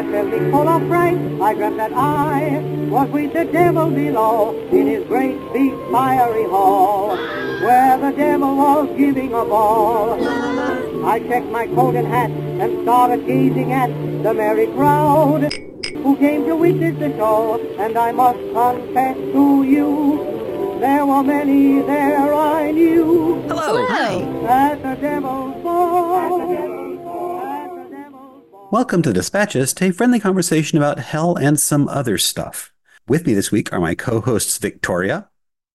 that building full of fright, I dreamt that I was with the devil below in his great big fiery hall, where the devil was giving a ball. I checked my coat and hat and started gazing at the merry crowd who came to witness the show, and I must confess to you, there were many there I knew Hello. at the devil's devil's ball. Welcome to Dispatchist, a friendly conversation about hell and some other stuff. With me this week are my co-hosts Victoria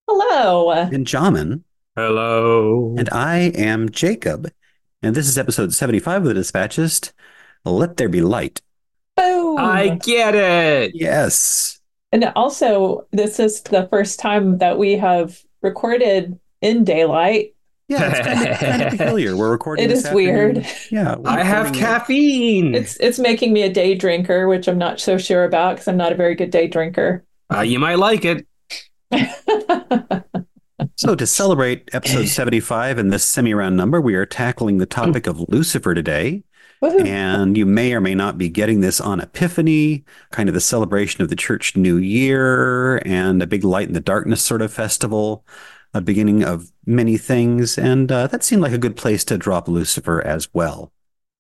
Hello. and Jamin, Hello. and I am Jacob. And this is episode 75 of the Dispatchist. Let there be light. Boom. I get it. Yes. and also, this is the first time that we have recorded in daylight. Yeah, it's kind of, kind of peculiar. We're recording It this is weird. Yeah. I have caffeine. It's it's making me a day drinker, which I'm not so sure about because I'm not a very good day drinker. Uh, you might like it. So, to celebrate episode 75 and this semi round number, we are tackling the topic of Lucifer today. Woohoo. And you may or may not be getting this on Epiphany, kind of the celebration of the church new year and a big light in the darkness sort of festival, a beginning of many things. And uh, that seemed like a good place to drop Lucifer as well.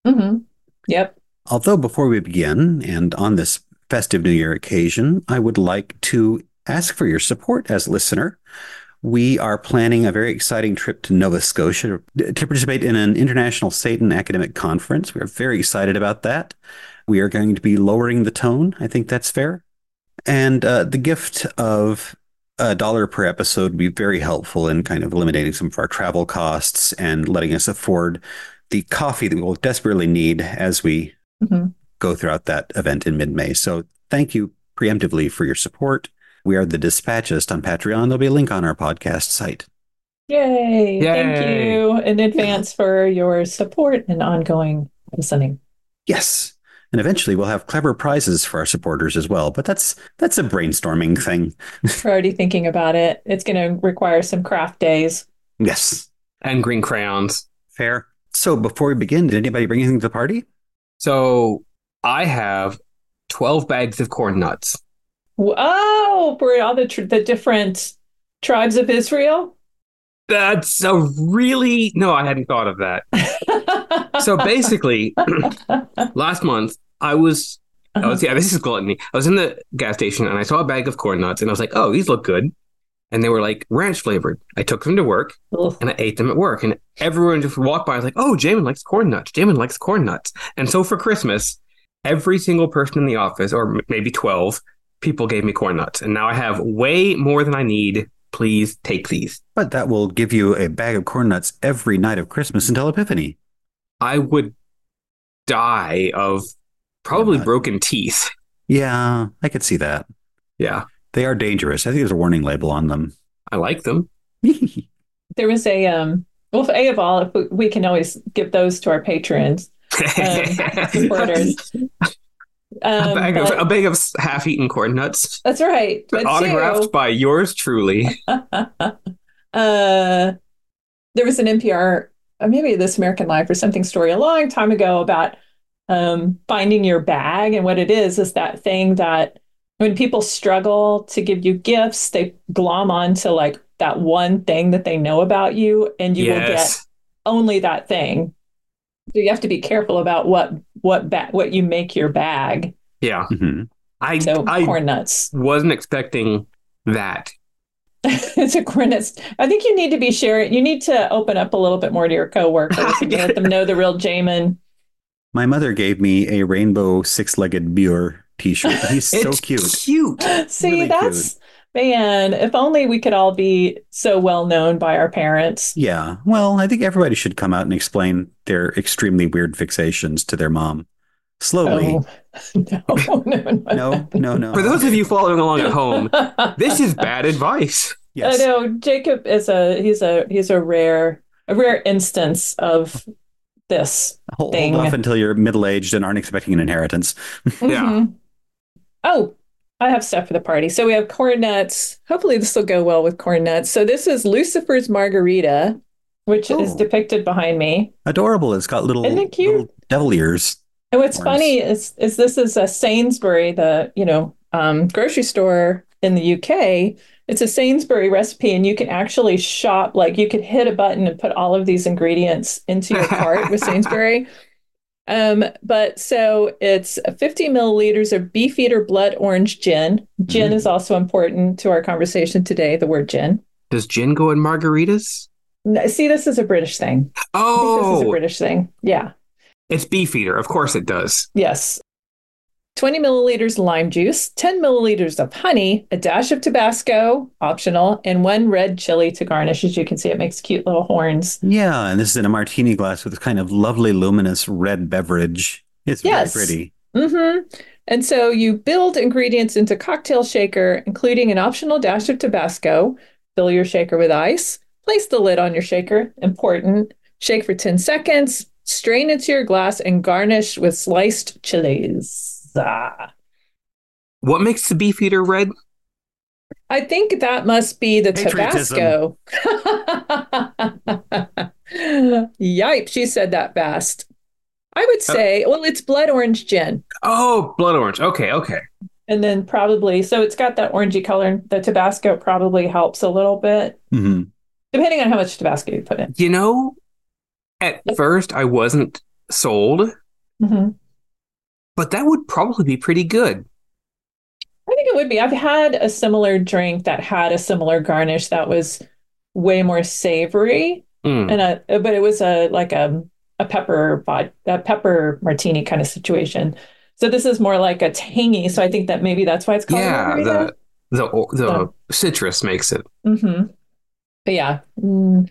Mhm. Yep. Although, before we begin, and on this festive New Year occasion, I would like to ask for your support as a listener. We are planning a very exciting trip to Nova Scotia to participate in an international Satan academic conference. We are very excited about that. We are going to be lowering the tone. I think that's fair. And uh, the gift of a dollar per episode would be very helpful in kind of eliminating some of our travel costs and letting us afford the coffee that we will desperately need as we Mhm. go throughout that event in mid May. So thank you preemptively for your support. We are the Dispatchist on Patreon. There'll be a link on our podcast site. Yay. Thank you in advance for your support and ongoing listening. Yes. And eventually we'll have clever prizes for our supporters as well. But that's that's a brainstorming thing. We're already thinking about it. It's going to require some craft days. Yes. And green crayons. Fair. So before we begin, did anybody bring anything to the party? So I have 12 bags of corn nuts. Oh, for all the tr- the different tribes of Israel. That's a really, no, I hadn't thought of that. So basically, last month I was, I was, yeah, this is gluttony. I was in the gas station and I saw a bag of corn nuts and I was like, oh, these look good. And they were like ranch flavored. I took them to work Ugh. and I ate them at work. And everyone just walked by. I was like, oh, Jamin likes corn nuts. Jamin likes corn nuts. And so for Christmas, every single person in the office, or m- maybe 12 people, gave me corn nuts. And now I have way more than I need. Please take these. But that will give you a bag of corn nuts every night of Christmas until Epiphany. I would die of probably Yeah. broken teeth. Yeah, I could see that. Yeah, They are dangerous. I think there's a warning label on them. I like them. There was a um. Well, for A of all, we, we can always give those to our patrons Um, supporters. a, Um, bag of, a bag of half-eaten corn nuts, that's right. But autographed two, by yours truly. uh, there was an NPR, or maybe This American Life or something story a long time ago about um, finding your bag. And what it is, is that thing that when people struggle to give you gifts, they glom onto like that one thing that they know about you, and you will get only that thing. So you have to be careful about what what ba- what you make your bag. yeah. Mhm. I So I corn nuts. wasn't expecting that. it's a corn. I think you need to be sharing. You need to open up a little bit more to your coworkers and let them know the real Jamin. My mother gave me a rainbow six-legged Buer t-shirt. He's so it's cute. Cute. See, Really that's man. If only we could all be so well known by our parents. Yeah. Well, I think everybody should come out and explain their extremely weird fixations to their mom. Slowly. Oh, no, no, no, No, no, no. For those of you following along at home, this is bad advice. yes. I know Jacob is a he's a he's a rare a rare instance of this. Hold, thing. hold off until you're middle-aged and aren't expecting an inheritance. Yeah. Mhm. Oh, I have stuff for the party. So we have corn nuts. Hopefully this will go well with corn nuts. So this is Lucifer's margarita, which is Oh. depicted behind me. Adorable. It's got little, Isn't it cute? little devil ears. And what's funny is is this is a Sainsbury, the you know um, grocery store in the UK. It's a Sainsbury recipe, and you can actually shop. Like you could hit a button and put all of these ingredients into your cart with Sainsbury. Um, but so it's 50 milliliters of Beefeater Blood Orange Gin. Gin Mm. is also important to our conversation today. The word gin. Does gin go in margaritas? See, this is a British thing. Think this is a Oh, British thing. Yeah. It's beefeater. Of course it does. Yes. 20 milliliters lime juice, 10 milliliters of honey, a dash of Tabasco, optional, and one red chili to garnish. As you can see, it makes cute little horns. Yeah, and this is in a martini glass with this kind of lovely luminous red beverage. It's Yes. very pretty. hmm And so you build ingredients into cocktail shaker, including an optional dash of Tabasco. Fill your shaker with ice. Place the lid on your shaker. Important. Shake for 10 seconds. Strain into your glass and garnish with sliced chilies. Ah. What makes the beefeater red? I think that must be the Patriotism. Tabasco. Yipe, she said that fast. I would say, well, it's blood orange gin. Oh, blood orange. Okay, okay. And then probably, so it's got that orangey color. and The Tabasco probably helps a little bit, hmm depending on how much Tabasco you put in. You know, at first I wasn't sold, hmm but that would probably be pretty good. I think it would be. I've had a similar drink that had a similar garnish that was way more savory, Mm. and a, but it was a like a a pepper a pepper martini kind of situation. So this is more like a tangy. So I think that maybe that's why it's called Yeah, the the the So- citrus makes it. Mm-hmm. But yeah, mm,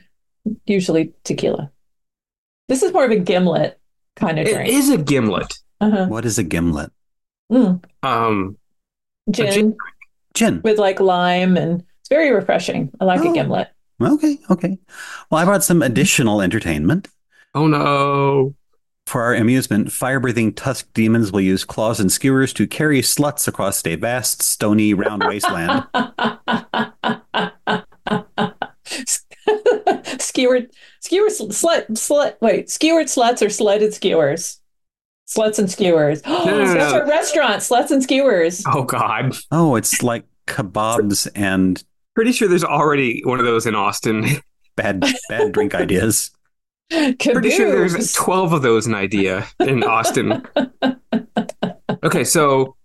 usually tequila. This is more of a gimlet kind of It drink. is a gimlet. uh-huh. What is a gimlet? Mm, Um, gin, gin Gin. with like lime, and it's very refreshing. I like a Oh. gimlet. Okay, okay. Well, I brought some additional entertainment. oh no. For our amusement, fire breathing tusk demons will use claws and skewers to carry sluts across a vast, stony, round wasteland. skewered, skewered, slut, slut. Wait, skewered sluts or sledded skewers? Sluts and skewers. no, no, That's no. our restaurant, sluts and skewers. Oh god. Oh, it's like kebabs and Pretty sure there's already one of those in Austin. bad, bad drink ideas. Pretty sure there's 12 of those in idea in Austin. okay, so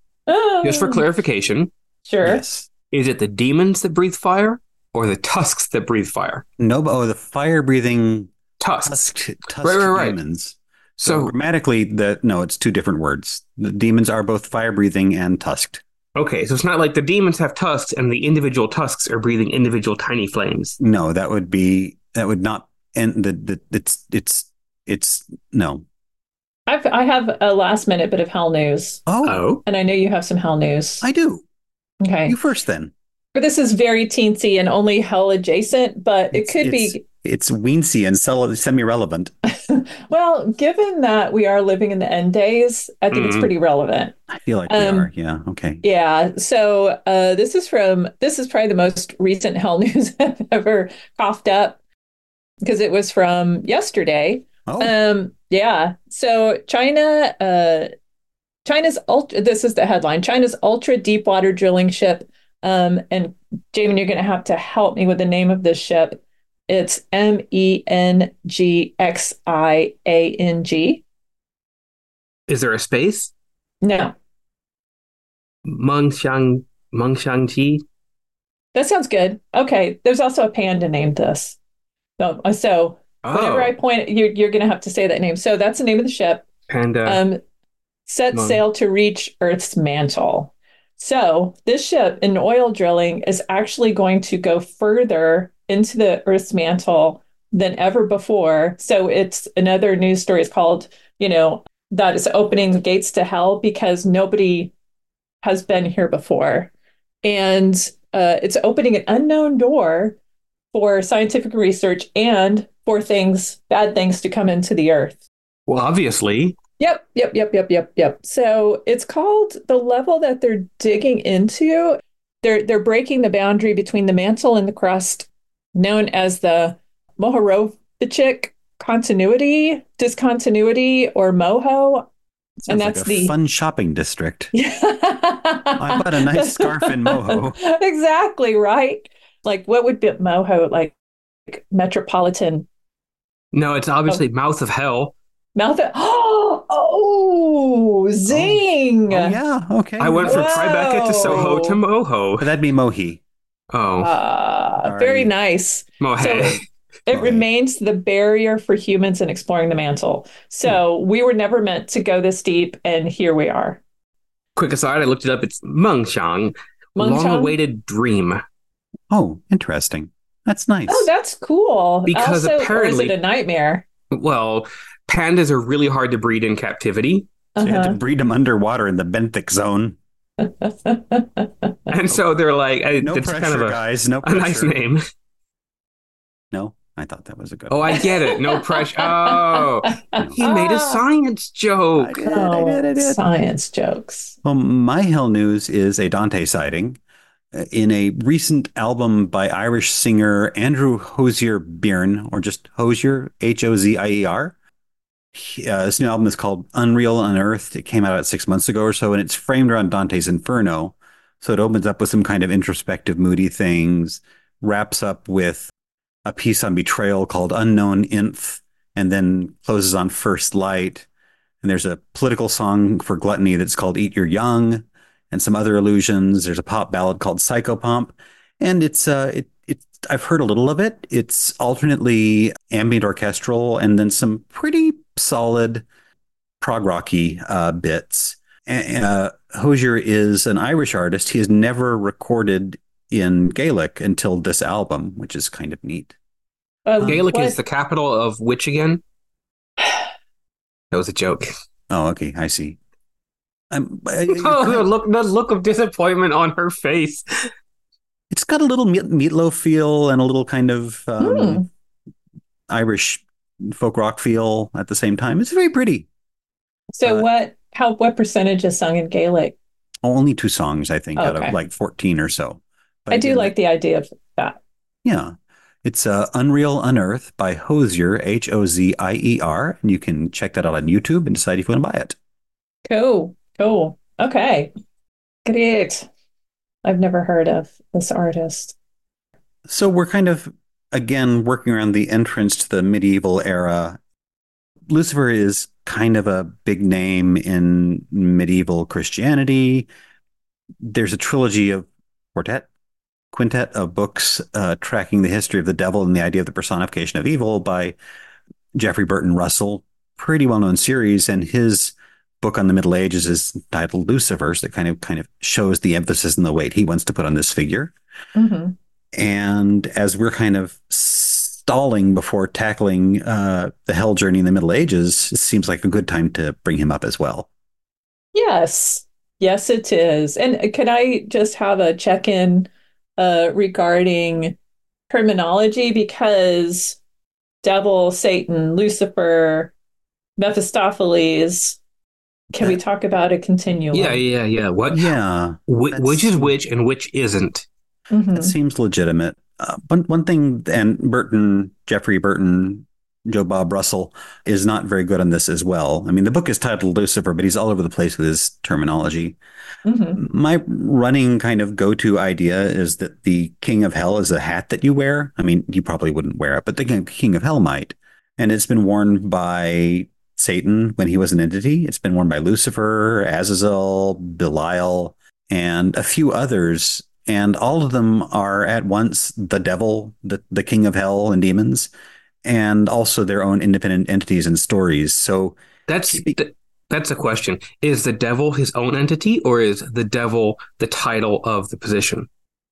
just for Oh. clarification, Sure. Yes. is it the demons that breathe fire or the tusks that breathe fire? No, oh, the fire breathing Tusks. tusk, tusk Right, right, right. demons. So, So, grammatically, the no, it's two different words. The demons are both fire breathing and tusked. okay, so it's not like the demons have tusks and the individual tusks are breathing individual tiny flames. No, that would be that would not and the, the it's it's it's no. I've, I have a last minute bit of hell news, Oh, Oh, and I know you have some hell news. I do. Okay. You first then. But this is very teensy and only hell adjacent, but it It's- could it's- be. It's weensy and semi relevant. Well, given that we are living in the end days, I think it's Mhm. pretty relevant. I feel like we Um, are. Yeah. Okay. Yeah. So uh, this is from this is probably the most recent hell news I've ever coughed up because it was from yesterday. Oh, Um, yeah. So China, uh, China's ultra. This is the headline: China's ultra deep water drilling ship. Um, and Jamin, you're going to have to help me with the name of this ship. It's M E N G X I A N G. is there a space? No, Mengxiang Mengxiangqi? that sounds good. Okay. There's also a panda named this. So, so Oh, whenever I point, you're you're going to have to say that name. So that's the name of the ship. panda. um, set sail to reach Earth's mantle. So this ship in oil drilling is actually going to go further into the Earth's mantle than ever before. So it's another news story. It's called, you know, that is opening the gates to hell because nobody has been here before, and uh, it's opening an unknown door for scientific research and for things, bad things to come into the Earth. well, obviously. Yep, yep, yep, yep, yep, yep. So it's called the level that they're digging into. They're they're breaking the boundary between the mantle and the crust, known as the Mohorovičić continuity, discontinuity, or MOHO. Sounds that's like a the- fun shopping district. I I bought a nice scarf in Moho. exactly right. Like what would be Moho like metropolitan No, it's obviously oh. Mouth of Hell. mouth? Of oh, Oh, oh, zing! Oh, yeah, okay. I went from Tribeca to Soho to Moho. That'd be Mohi. Oh, ah, Sorry. very nice. Mohe. So- It Right. remains the barrier for humans in exploring the mantle. So hmm. we were never meant to go this deep, and here we are. Quick aside, I looked it up. It's Mengshang, Mengshang? long-awaited dream. Oh, interesting. That's nice. Oh, that's cool. Because also, or is apparently- it a nightmare? Well, pandas are really hard to breed in captivity, So you had to Uh-huh. breed them underwater in the benthic zone. and so they're like, I- No it's pressure, kind of a, guys. No a pressure. nice name. No, I thought that was a good. Oh, I get it. No pressure. Oh, he made a Ah. science I joke. did, I did, I did. Science jokes. Well, my hell news is a Dante sighting. Uh, In a recent album by Irish singer Andrew Hozier Byrne, or just Hozier, H O Z I E R. Uh, this new album is called Unreal Unearthed. It came out about six months ago or so, and it's framed around Dante's Inferno. So it opens up with some kind of introspective, moody things, wraps up with a piece on betrayal called Unknown Nth, and then closes on First Light. And there's a political song for gluttony that's called Eat Your Young, and some other illusions. There's a pop ballad called Psychopomp, and it's uh, it it I've heard a little of it. It's alternately ambient orchestral and then some pretty solid prog rocky uh, bits. And, uh, Hozier is an Irish artist. He has never recorded in Gaelic until this album, which is kind of neat. Uh, Gaelic what- is the capital of which again? That was a joke. Oh, okay, I see. Um, I- Oh, the look, the look of disappointment on her face. it's got a little meat, meatloaf feel and a little kind of um, Hmm. Irish folk rock feel at the same time. It's very pretty. So uh, what? How? What percentage is sung in Gaelic? Only two songs, I think, out Okay. of like 14 or so. I do like the idea of that. Yeah. It's uh, Unreal Unearth by Hozier, H O Z I E R. And you can check that out on YouTube and decide if you want to buy it. Cool. Cool. Okay. Great. I've never heard of this artist. So we're kind of, again, working around the entrance to the medieval era. Lucifer is kind of a big name in medieval Christianity. There's a trilogy of quartet, quintet of books uh, tracking the history of the devil and the idea of the personification of evil by Jeffrey Burton Russell. Pretty well known series, and his book on the Middle Ages is titled Lucifer. So that kind of kind of shows the emphasis and the weight he wants to put on this figure. hmm And as we're kind of stalling before tackling uh, the hell journey in the Middle Ages, it seems like a good time to bring him up as well. Yes. Yes, it is. And can I just have a check in uh, regarding terminology? Because devil, Satan, Lucifer, Mephistopheles. Can we talk about a continuum? Yeah, yeah, yeah. What? Yeah, Wh- which is which and which isn't? Mhm. that seems legitimate. Uh, one one thing, and Burton, Jeffrey Burton, Joe Bob Russell is not very good on this as well. I mean, the book is titled Lucifer, but he's all over the place with his terminology. Mhm. My running kind of go to idea is that the King of Hell is a hat that you wear. I mean, you probably wouldn't wear it, but the King of Hell might. And it's been worn by Satan when he was an entity. It's been worn by Lucifer, Azazel, Belial, and a few others. And all of them are at once the devil, the, the King of Hell and demons, and also their own independent entities and stories. So That's th- that's a question. Is the devil his own entity, or is the devil the title of the position?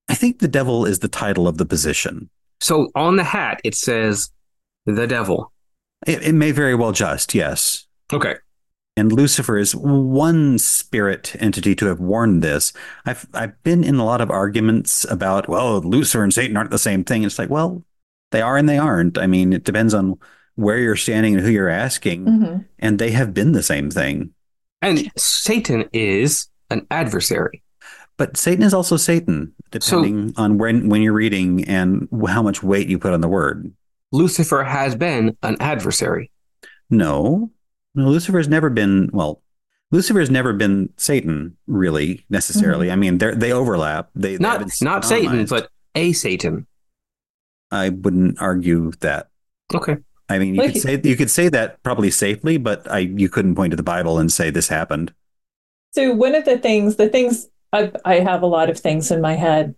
I think the devil is the title of the position. So on the hat it says the devil. It, it may very well just, yes. Okay. And Lucifer is one spirit entity to have worn this. I've I've been in a lot of arguments about, well, Lucifer and Satan aren't the same thing. It's like, well, they are and they aren't. I mean, it depends on where you're standing and who you're asking. Mhm. And they have been the same thing. And Satan is an adversary. But Satan is also Satan, depending on when when you're reading and how much weight you put on the word. Lucifer has been an adversary. No, no, Lucifer has never been. Well, Lucifer's never been Satan, really, necessarily. Mm-hmm. I mean, they they overlap. They Not not Satan, synonymized. but a Satan. I wouldn't argue that. Okay. I mean, you Well, could say you could say that probably safely, but I you couldn't point to the Bible and say this happened. So one of the things, the things I I have a lot of things in my head,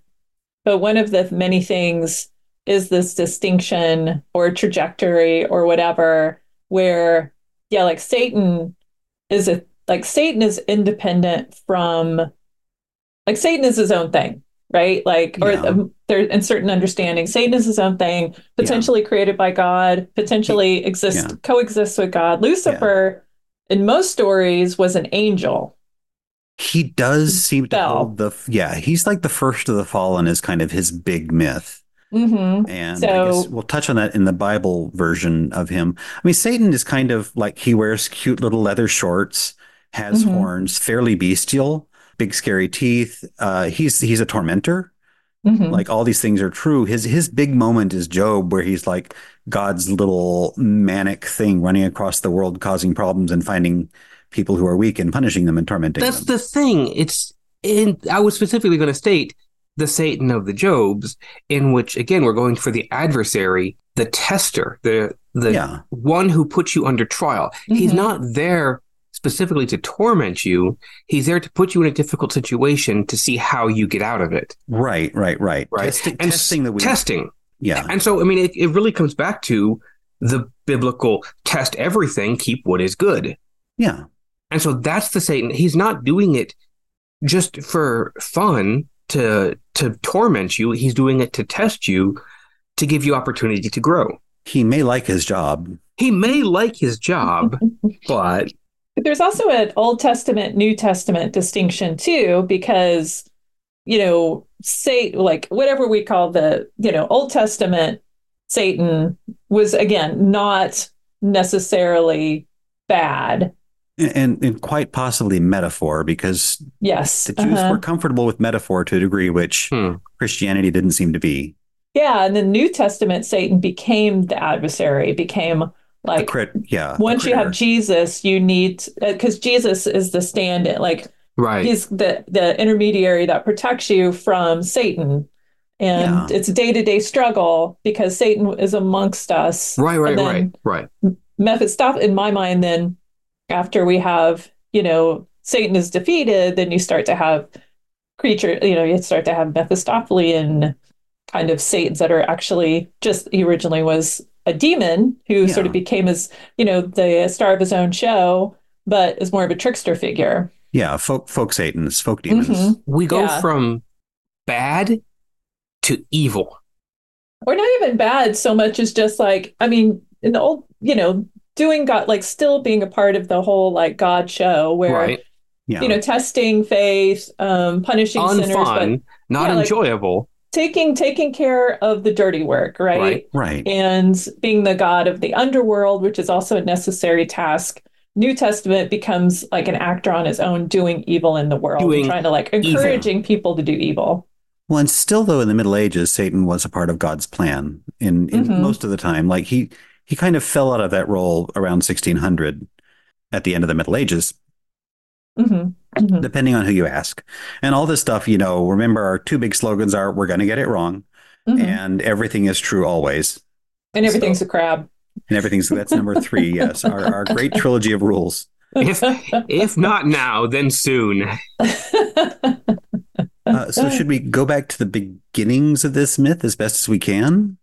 but one of the many things is this distinction or trajectory or whatever where yeah, like Satan is a like Satan is independent from like Satan is his own thing, right? Like or Yeah. um, there in certain understanding, Satan is his own thing, potentially created by God, potentially exists Yeah. coexists with God. Lucifer in most stories was an angel. He does seem to hold the yeah. He's like the first of the fallen is kind of his big myth. Hmm And I guess we'll touch on that in the Bible version of him. I mean, Satan is kind of like he wears cute little leather shorts, has Mhm. horns, fairly bestial, big scary teeth. Uh, he's he's a tormentor. hmm Like all these things are true. His his big moment is Job, where he's like God's little manic thing running across the world, causing problems and finding people who are weak and punishing them and tormenting That's them. the thing. It's in I was specifically going to state the Satan of the Jobs, in which again we're going for the adversary, the tester, the the yeah, one who puts you under trial. He's Mhm. not there specifically to torment you. He's there to put you in a difficult situation to see how you get out of it. right, right, right. Right. Testing, And testing the weak. Testing. yeah, And so I mean it, it really comes back to the biblical test everything, keep what is good. yeah. And so that's the Satan. He's not doing it just for fun to to torment you. He's doing it to test you, to give you opportunity to grow. He may like his job. He may like his job, but But there's also an Old Testament, New Testament distinction too, because you know, say like whatever we call the you know Old Testament Satan was again not necessarily bad. And, and quite possibly metaphor because Yes, the Jews uh-huh. were comfortable with metaphor to a degree which Hmm. Christianity didn't seem to be. yeah, and the New Testament Satan became the adversary, became like crit, yeah. once you have. Jesus, you need because Jesus is the stand-in, like right. he's the the intermediary that protects you from Satan. And Yeah. it's a day-to-day struggle because Satan is amongst us. right, right, and right, then right. Mephistopheles, in my mind, then after we have, you know, Satan is defeated, then you start to have creature, you know, you start to have Mephistophelian kind of Satans that are actually just he originally was a demon who sort of became his, you know, the star of his own show, but is more of a trickster figure. Yeah, folk folk Satans, folk demons. Mhm. We go Yeah. from bad to evil. or not even bad so much as just like i mean in the old you know doing god like still being a part of the whole like god show where right. Yeah. you know testing faith um punishing sinners but not Yeah, like- enjoyable. taking taking care of the dirty work right, Right. right. and being the god of the underworld which is also a necessary task new testament becomes like an actor on his own doing evil in the world Doing and trying to like evil. encouraging people to do evil Well, and still though in the Middle Ages, Satan was a part of God's plan in, in Mhm. most of the time. Like he he kind of fell out of that role around 1600 at the end of the Middle Ages, Mhm. Mhm. depending on who you ask. And all this stuff, you know, remember our two big slogans are we're going to get it wrong Mhm. and everything is true always. and everything's a crab And everything's that's number 3, yes. Our our great trilogy of rules. If if not now, then soon. Uh, so should we go back to the beginnings of this myth as best as we can?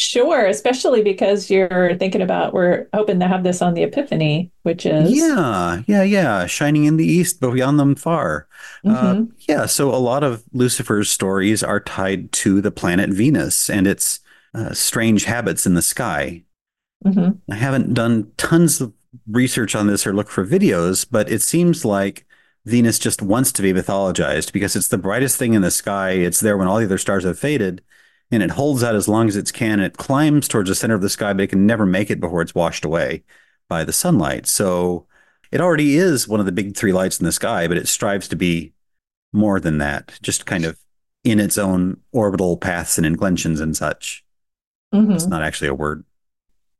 Sure, especially because you're thinking about we're hoping to have this on the Epiphany, which is Yeah, yeah, yeah. Shining in the east, but beyond them far. Uh, Mhm. yeah, so a lot of Lucifer's stories are tied to the planet Venus and its uh, strange habits in the sky. Mhm. I haven't done tons of research on this or look for videos, but it seems like Venus just wants to be mythologized because it's the brightest thing in the sky. It's there when all the other stars have faded, and it holds out as long as it can. It climbs towards the center of the sky, but it can never make it before it's washed away by the sunlight. So it already is one of the big three lights in the sky, but it strives to be more than that, just kind of in its own orbital paths and inclinations and such. Mhm. It's not actually a word.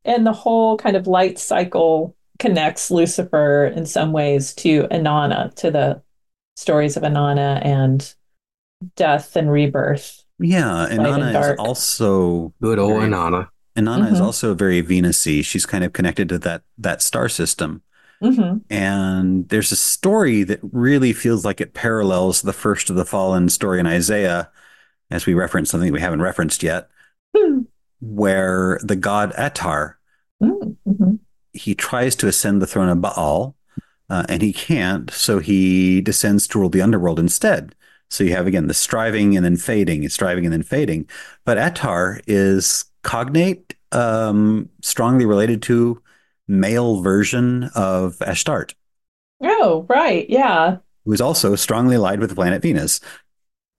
and the whole kind of light cycle connects Lucifer in some ways to Inanna, to the stories of Inanna and death and rebirth. Yeah, and Light and is also Good old Very- Inanna. and Nana is Mhm. also very Venusy. She's kind of connected to that that star system. hmm And there's a story that really feels like it parallels the first of the fallen story in Isaiah, as we reference something we haven't referenced yet, Hmm. where the god Atar hmm he tries to ascend the throne of Baal, uh, and he can't, so he descends to rule the underworld instead. So you have again the striving and then fading, it's striving and then fading. But Atar is cognate, um, strongly related to male version of Ashtart, Oh, right. Yeah. who is also strongly allied with the planet Venus.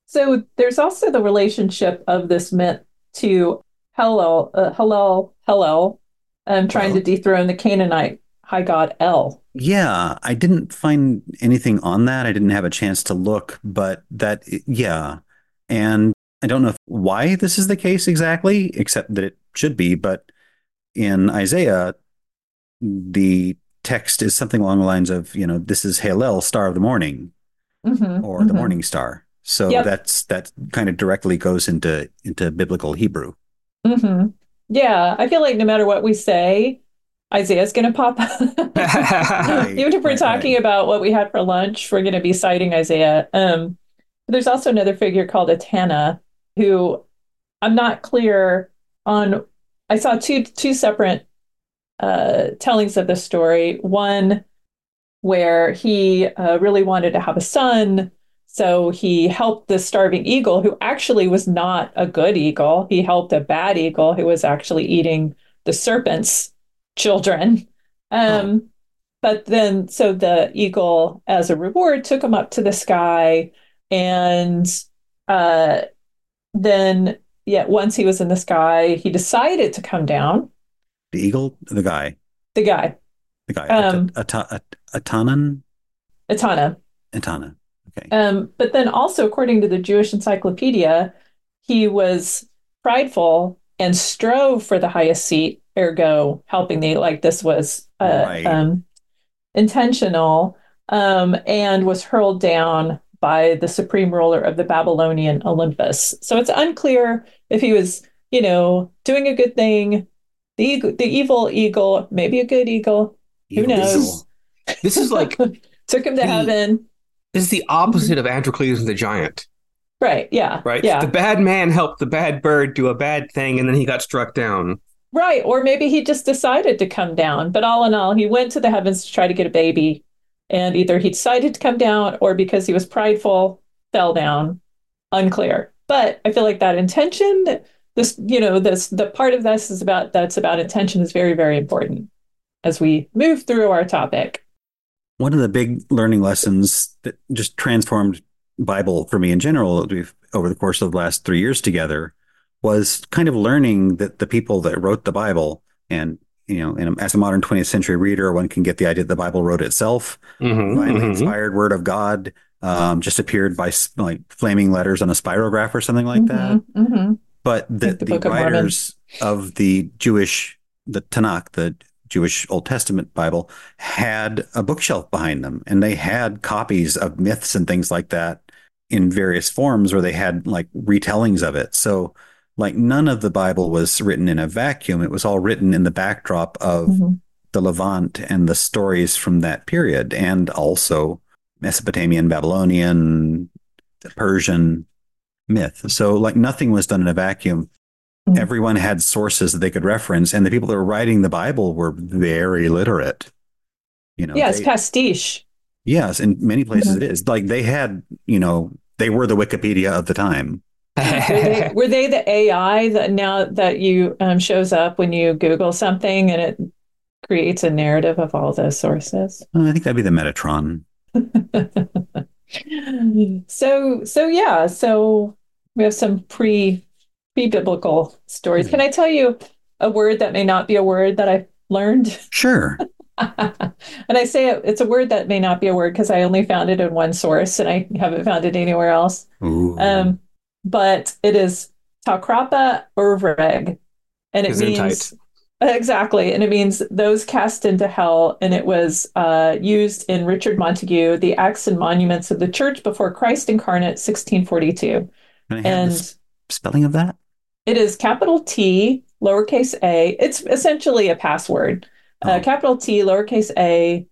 So there's also the relationship of this myth to Hellel, uh, Hellel, Hellel, um, trying to dethrone the Canaanite high god El. Yeah, I didn't find anything on that. I didn't have a chance to look, but that, yeah. And I don't know why this is the case exactly, except that it should be. But in Isaiah, the text is something along the lines of, you know, this is Halel, star of the morning, Mhm, or the mhm. morning star. So Yep. that's that kind of directly goes into into biblical Hebrew. hmm Yeah, I feel like no matter what we say, Isaiah's going to pop up. Even if we're right, talking right. about what we had for lunch, we're going to be citing Isaiah. Um, there's also another figure called Atana, who I'm not clear on. I saw two two separate uh, tellings of the story. One where he uh, really wanted to have a son. So he helped the starving eagle, who actually was not a good eagle. He helped a bad eagle who was actually eating the serpent's children. Um, But then, so the eagle, as a reward, took him up to the sky. And uh, then, yeah, once he was in the sky, he decided to come down. The eagle, the guy, The guy, the guy, Um, Ata- Ata- Atanan, Atana. Atana. Okay. Um, but then also, according to the Jewish Encyclopedia, he was prideful and strove for the highest seat, ergo helping the like this was uh, Right. um, intentional, um, and was hurled down by the supreme ruler of the Babylonian Olympus. So it's unclear if he was, you know, doing a good thing. The eagle, the evil eagle, maybe a good eagle, who Evil knows? eagle. This is like took him to The- heaven. this is the opposite of Androcles and the Giant, Right? Yeah. right? Yeah. The bad man helped the bad bird do a bad thing, and then he got struck down. Right. Or maybe he just decided to come down. But all in all, he went to the heavens to try to get a baby. And either he decided to come down or because he was prideful, fell down. Unclear. But I feel like that intention, this, you know, this the part of this is about that's about intention is very, very important as we move through our topic. One of the big learning lessons that just transformed Bible for me in general over the course of the last three years together was kind of learning that the people that wrote the Bible and you know, and as a modern 20th century reader, one can get the idea that the Bible wrote itself, Mhm, divinely mhm. inspired word of God, um, just appeared by like flaming letters on a spirograph or something like that. Mhm, mhm. But the, Like the the, Book of writers of the Jewish, the Tanakh, the Jewish Old Testament Bible, had a bookshelf behind them, and they had copies of myths and things like that in various forms, where they had like retellings of it. So, like, none of the Bible was written in a vacuum. It was all written in the backdrop of Mhm. the Levant and the stories from that period, and also Mesopotamian, Babylonian, Persian myth. So, like, nothing was done in a vacuum. Mhm. Everyone had sources that they could reference, and the people that were writing the Bible were very literate. You know, Yeah, it's they- pastiche. yes, in many places Mhm. it is. Like they had, you know, they were the Wikipedia of the time. Were they, were they the AI that now that you um, shows up when you Google something and it creates a narrative of all those sources? Uh, I think that'd be the Metatron. so so yeah, so we have some pre pre biblical stories. Can I tell you a word that may not be a word that I learned? Sure. and I say it, it's a word that may not be a word because I only found it in one source and I haven't found it anywhere else. Ooh. Um, but it is Takrapa Urvreg, and it means Exactly. And it means those cast into hell. And it was uh, used in Richard Montagu, The Acts and Monuments of the Church Before Christ Incarnate, 1642. Can I have And the spelling of that? it is capital T, lowercase a. It's essentially a password. Uh, Oh. capital T, lowercase a,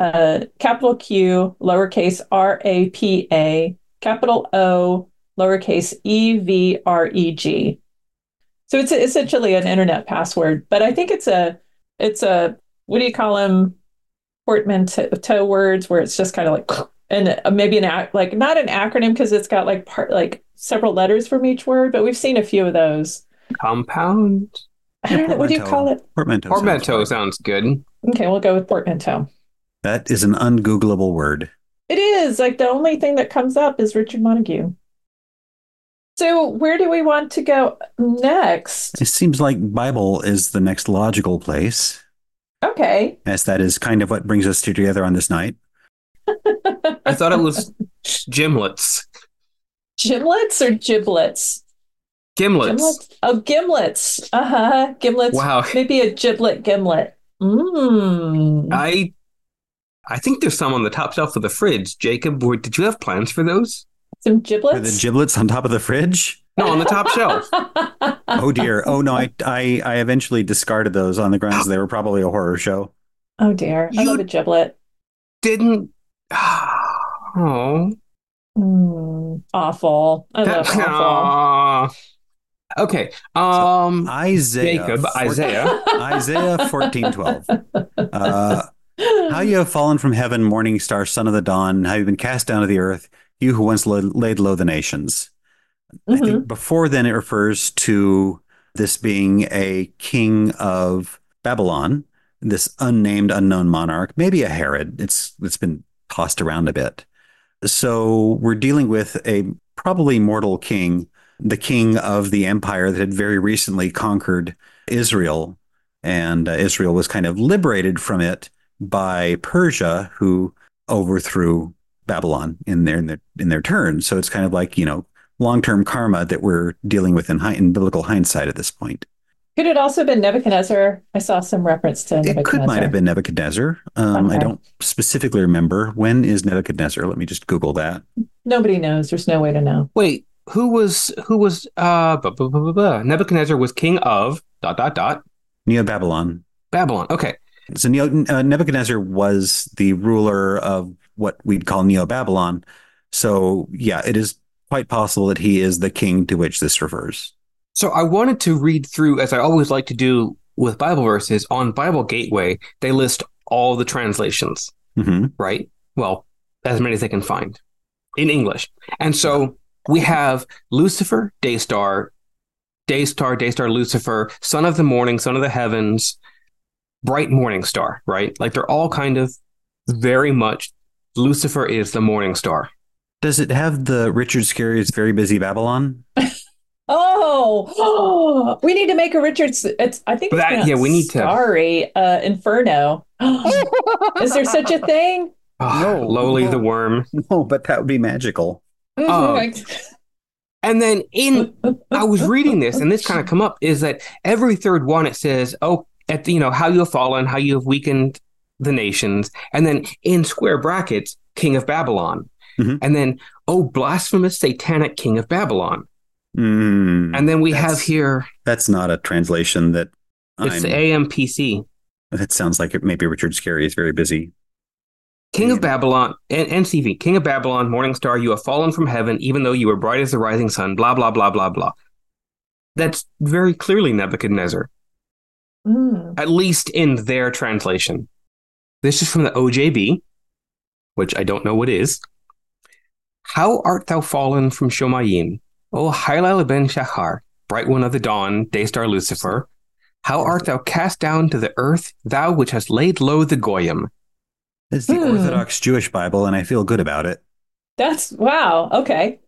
uh, capital Q, lowercase R A P A, capital O, lowercase E V R E G. So it's essentially an internet password, but I think it's a it's a what do you call them portmanteau words where it's just kind of like and maybe an ac- like not an acronym because it's got like part like several letters from each word, but we've seen a few of those. Compound. I don't know what do you call it. Portmanteau. sounds Portmanteau right. sounds good. Okay, we'll go with portmanteau. That is an ungoogleable word. It is like the only thing that comes up is Richard Montagu. So where do we want to go next? It seems like Bible is the next logical place, Okay. as that is kind of what brings us two together on this night. I thought it was gimlets. Gimlets or giblets? Gimlets. Gimlets? Oh, gimlets. Uh huh. Gimlets. Wow. Maybe a giblet gimlet. Mmm. I I think there's some on the top shelf of the fridge. Jacob, did you have plans for those? Some Were giblets. the giblets on top of the fridge? No, on the top shelf. Oh dear. Oh no, I, I I eventually discarded those on the grounds they were probably a horror show. oh dear. I You- love a giblet. Didn't. Oh. Mm, awful. I love awful. Aw. Okay. Um. Isaiah. Jacob, four- Isaiah. Isaiah fourteen twelve. Uh, how you have fallen from heaven, morning star, son of the dawn. How you've been cast down to the earth, you who once laid, low the nations. I Mhm. think before then it refers to this being a king of Babylon, this unnamed, unknown monarch, maybe a Herod. It's it's been tossed around a bit. So we're dealing with a probably mortal king, the king of the empire that had very recently conquered Israel, and uh, Israel was kind of liberated from it by Persia, who overthrew Babylon in their in their, in their turn. So it's kind of like you know long-term karma that we're dealing with in, hi- in biblical hindsight at this point. Could it also have been Nebuchadnezzar? I saw some reference to It Nebuchadnezzar. could might have been Nebuchadnezzar. Um, I don't specifically remember when is Nebuchadnezzar. Let me just Google that. Nobody knows. There's no way to know. Wait. Who was who was uh bu- bu- bu- bu- bu- Nebuchadnezzar was king of dot dot dot Neo Babylon. Babylon. Okay. So Neo, uh, Nebuchadnezzar was the ruler of what we'd call Neo Babylon. So yeah, it is quite possible that he is the king to which this refers. So I wanted to read through, as I always like to do with Bible verses, on Bible Gateway, they list all the translations, hmm right? Well, as many as they can find in English. And so we have Lucifer, Daystar, Daystar, Daystar, Lucifer, Son of the Morning, Son of the Heavens, Bright Morning Star, right? Like they're all kind of very much Lucifer is the morning star. Does it have the Richard Scarry's Very Busy Babylon? Oh, we need to make a Richard's. It's I think it's That- pronounced yeah, we need to- Sorry, uh, Inferno. Is there such a thing? Ah, No. Lowly the worm. No, but that would be magical. Oh. And then in I was reading this, and this kind of come up is that every third one it says, "Oh, at the, you know how you have fallen, how you have weakened the nations," and then in square brackets, King of Babylon, Mhm. and then oh, blasphemous, satanic King of Babylon, Mm, and then we have here that's not a translation that it's I'm, the AMPC, that sounds like it maybe Richard Scarry is very busy. King of Babylon, and NCV, King of Babylon, Morning Star, you have fallen from heaven, even though you were bright as the rising sun. Blah blah blah blah blah. That's very clearly Nebuchadnezzar. Mm. at least in their translation. This is from the OJB, which I don't know what is. How art thou fallen from Shomayim, O Hailal ben Shachar, bright one of the dawn, daystar Lucifer? How art thou cast down to the earth, thou which hast laid low the Goyim? It's the Hmm. Orthodox Jewish Bible, and I feel good about it. That's wow. Okay.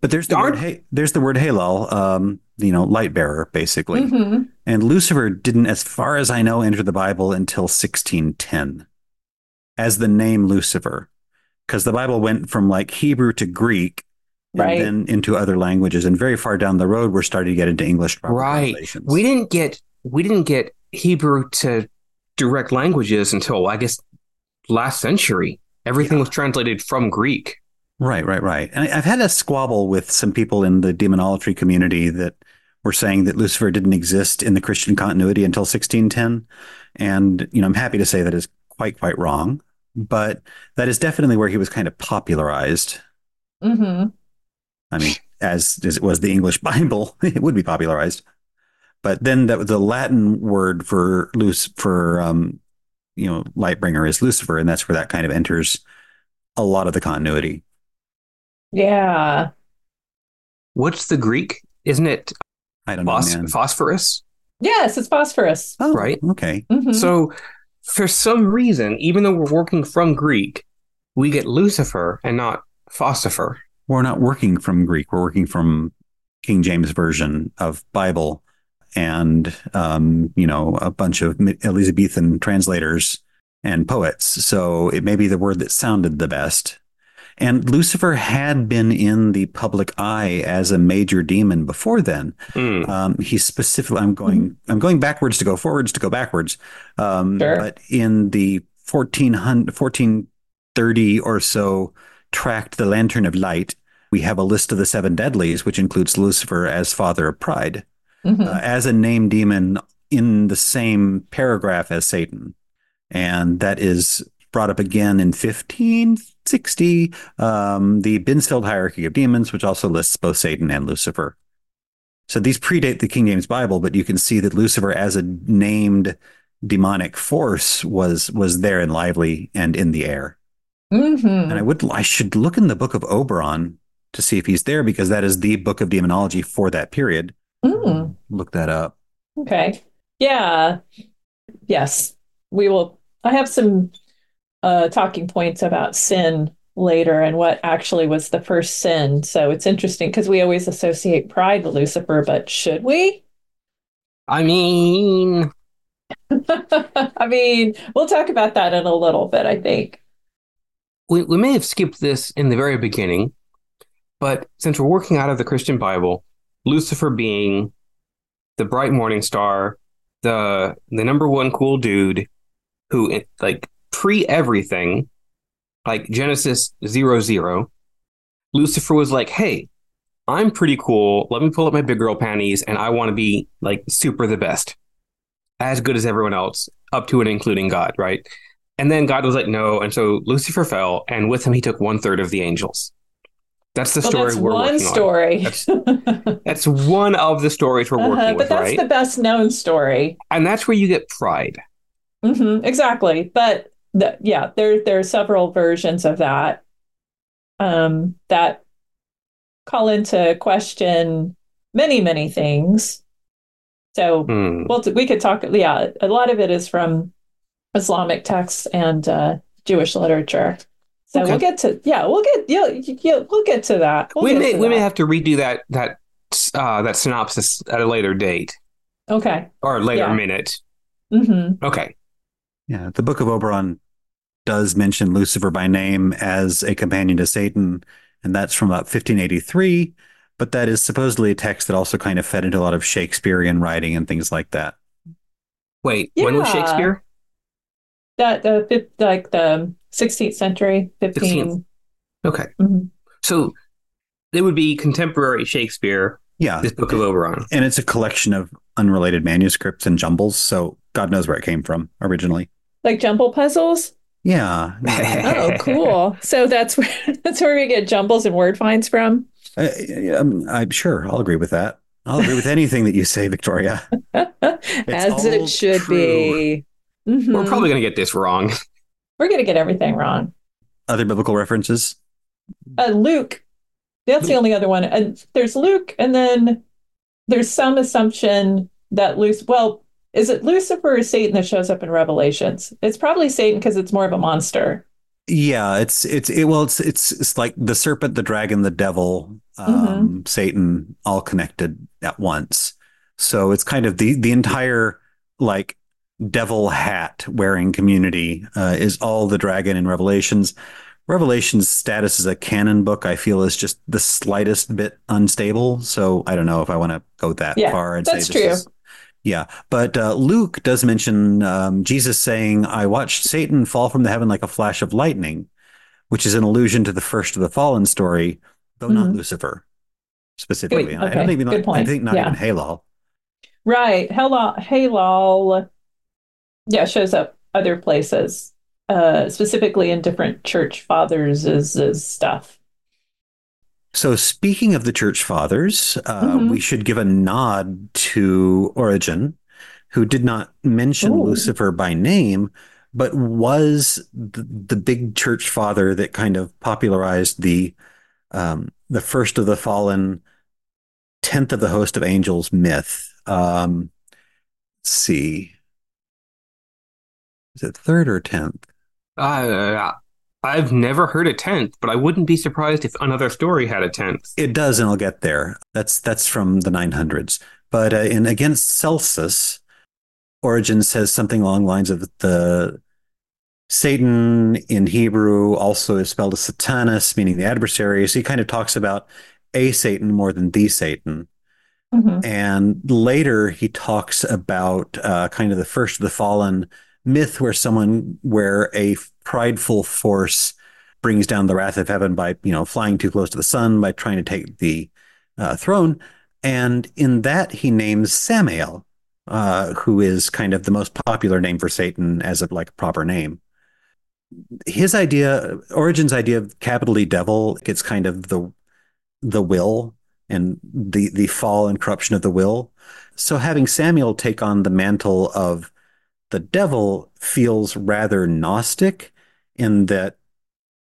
But there's the Darn. word, hey, there's the word Halal, um, you know, light bearer, basically. Mhm. And Lucifer didn't, as far as I know, enter the Bible until 1610 as the name Lucifer, because the Bible went from like Hebrew to Greek and Right. then into other languages. And very far down the road, we're starting to get into English Right. We didn't get we didn't get Hebrew to direct languages until I guess last century. Everything Yeah. was translated from Greek. Right, right, right. And I've had a squabble with some people in the demonolatry community that were saying that Lucifer didn't exist in the Christian continuity until 1610. And, you know, I'm happy to say that is quite, quite wrong. But that is definitely where he was kind of popularized. hmm I mean, as, as it was the English Bible, it would be popularized. But then that the Latin word for loose for um, you know, Lightbringer is Lucifer, and that's where that kind of enters a lot of the continuity. Yeah. What's the Greek? Isn't it I don't know, phos- man. phosphorus? Yes, it's phosphorus. Oh, right. Okay. Mhm. So, for some reason, even though we're working from Greek, we get Lucifer and not phosphor. We're not working from Greek. We're working from King James version of Bible, and um, you know a bunch of Elizabethan translators and poets. So it may be the word that sounded the best. And Lucifer had been in the public eye as a major demon before then. Hmm. Um, he specifically, I'm going, I'm going backwards to go forwards to go backwards. Um, Sure. But in the 1400, 1430 or so tract, The Lantern of Light, we have a list of the seven deadlies, which includes Lucifer as father of pride, Mhm. uh, as a named demon in the same paragraph as Satan. And that is brought up again in 1560, um, the Binsfeld Hierarchy of Demons, which also lists both Satan and Lucifer. So these predate the King James Bible, but you can see that Lucifer as a named demonic force was was there and lively and in the air. Mhm. And I would I should look in the book of Oberon to see if he's there because that is the book of demonology for that period. Mm. Look that up. Okay. Yeah. Yes. We will. I have some uh, talking points about sin later and what actually was the first sin. So it's interesting because we always associate pride with Lucifer, but should we? I mean, I mean, we'll talk about that in a little bit, I think. we, we may have skipped this in the very beginning, but since we're working out of the Christian Bible, Lucifer being the bright morning star, the the number one cool dude who like pre everything, like Genesis zero zero, Lucifer was like, "Hey, I'm pretty cool. Let me pull up my big girl panties, and I want to be like super the best, as good as everyone else, up to and including God, right?" And then God was like, "No," and so Lucifer fell, and with him he took one third of the angels. That's the Well, story that's we're one working on. story. That's- That's one of the stories we're working Uh-huh, with, but that's right? the best known story. and that's where you get pride. hmm exactly. But the, yeah, there there are several versions of that um, that call into question many many things. So Hmm. well, we could talk. Yeah, a lot of it is from Islamic texts and uh, Jewish literature. So Okay. we'll get to yeah, we'll get yeah, yeah we'll get to that. We'll we may to we may have to redo that that uh, that synopsis at a later date okay. or a later Yeah. minute. hmm Okay. Yeah, the Book of Oberon does mention Lucifer by name as a companion to Satan, and that's from about 1583. But that is supposedly a text that also kind of fed into a lot of Shakespearean writing and things like that. Wait, when was Shakespeare? That the fif- like the 16th century, 15. Okay. Mhm. So it would be contemporary Shakespeare, Yeah, this Book of Oberon. and it's a collection of unrelated manuscripts and jumbles, so God knows where it came from originally. Like jumble puzzles. Yeah, Oh, cool. So that's where that's where we get jumbles and word finds from. Uh, I'm, I'm sure I'll agree with that. I'll agree with anything that you say, Victoria. As it should true. be. Mhm. We're probably going to get this wrong. We're gonna get everything wrong. Other biblical references? Uh, Luke. That's the only other one. And there's Luke, and then there's some assumption that Luke. Well, is it Lucifer or Satan that shows up in Revelations? It's probably Satan because it's more of a monster. Yeah, it's it's it, well, it's it's it's like the serpent, the dragon, the devil, um, Satan, all connected at once. So it's kind of the the entire like devil hat wearing community uh, is all the dragon in Revelations. Revelation's status as a canon book, I feel, is just the slightest bit unstable. So I don't know if I want to go that Yeah, far and that's say this true. is Yeah, but uh, Luke does mention um, Jesus saying, "I watched Satan fall from the heaven like a flash of lightning," which is an allusion to the first of the fallen story, though not Mhm. Lucifer specifically. Good, And I don't even. good I point. think not Yeah. even Halal. Right. Halal, Halal, yeah, shows up other places, uh, specifically in different church fathers' stuff. So, speaking of the church fathers, uh, Mhm. we should give a nod to Origen, who did not mention Ooh. Lucifer by name, but was the, the big church father that kind of popularized the um, the first of the fallen, tenth of the host of angels myth. Um, let's see, is it third or tenth? Uh, I've never heard a tenth, but I wouldn't be surprised if another story had a tenth. It does, and I'll get there. That's that's from the 900s. But uh, in Against Celsus, Origen says something along the lines of the Satan in Hebrew also is spelled as Satanus, meaning the adversary. So he kind of talks about a Satan more than the Satan. Mhm. And later he talks about uh, kind of the first of the fallen myth where someone, where a prideful force brings down the wrath of heaven by, you know, flying too close to the sun, by trying to take the uh, throne. And in that he names Samael, uh, who is kind of the most popular name for Satan as a like proper name. His idea, Origen's idea of capital D devil, it's kind of the the will and the the fall and corruption of the will. So having Samael take on the mantle of the devil feels rather gnostic in that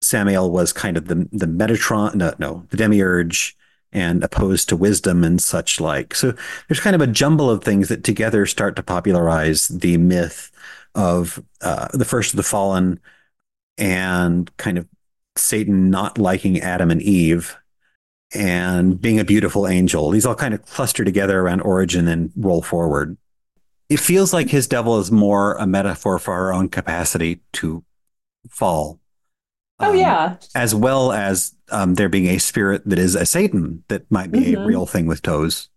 Samael was kind of the the Metatron, no, no, the demiurge, and opposed to wisdom and such like. So there's kind of a jumble of things that together start to popularize the myth of uh, the first of the fallen and kind of Satan not liking Adam and Eve and being a beautiful angel. These all kind of cluster together around Origen and roll forward. It feels like his devil is more a metaphor for our own capacity to fall. Oh, Um, yeah. As well as um, there being a spirit that is a Satan that might be a Mhm. real thing with toes.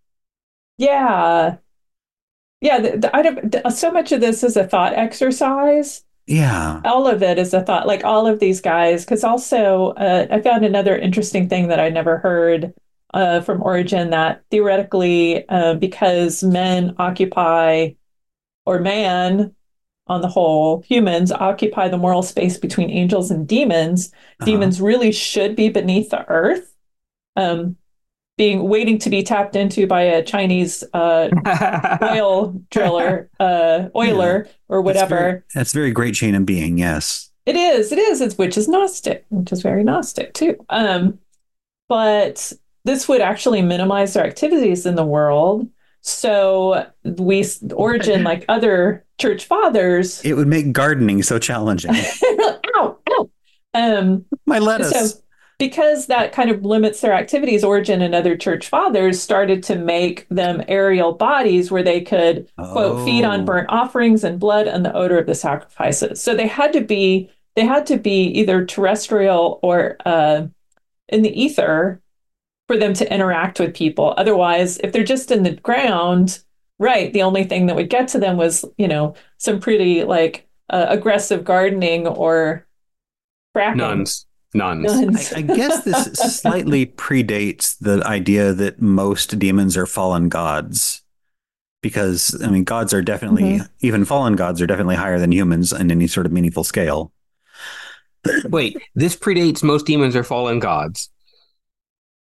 Yeah. Yeah. The, the, I don't, the- so much of this is a thought exercise. Yeah. all of it is a thought like all of these guys because also uh, i found another interesting thing that i never heard uh, from Origen that theoretically uh, because men occupy or man on the whole humans occupy the moral space between angels and demons Uh-huh. demons really should be beneath the earth um, being waiting to be tapped into by a chinese uh, oil driller uh, oiler or That's whatever very- That's very great chain of being. Yes. it is, it is, it's which is Gnostic, which is very Gnostic too. Um, but this would actually minimize their activities in the world. So we Origen like other church fathers. It would make gardening so challenging. ow, ow. Um, My lettuce. so because that kind of limits their activities, Origen and other church fathers started to make them aerial bodies where they could quote feed on Oh. burnt offerings and blood and the odor of the sacrifices. So they had to be they had to be either terrestrial or uh, in the ether for them to interact with people. Otherwise, if they're just in the ground, right, the only thing that would get to them was you know some pretty like uh, aggressive gardening or fracking. Nuns. Nuns. Nuns. I, I guess this slightly predates the idea that most demons are fallen gods. Because, I mean, gods are definitely, Mhm. even fallen gods are definitely higher than humans in any sort of meaningful scale. Wait, this predates most demons are fallen gods.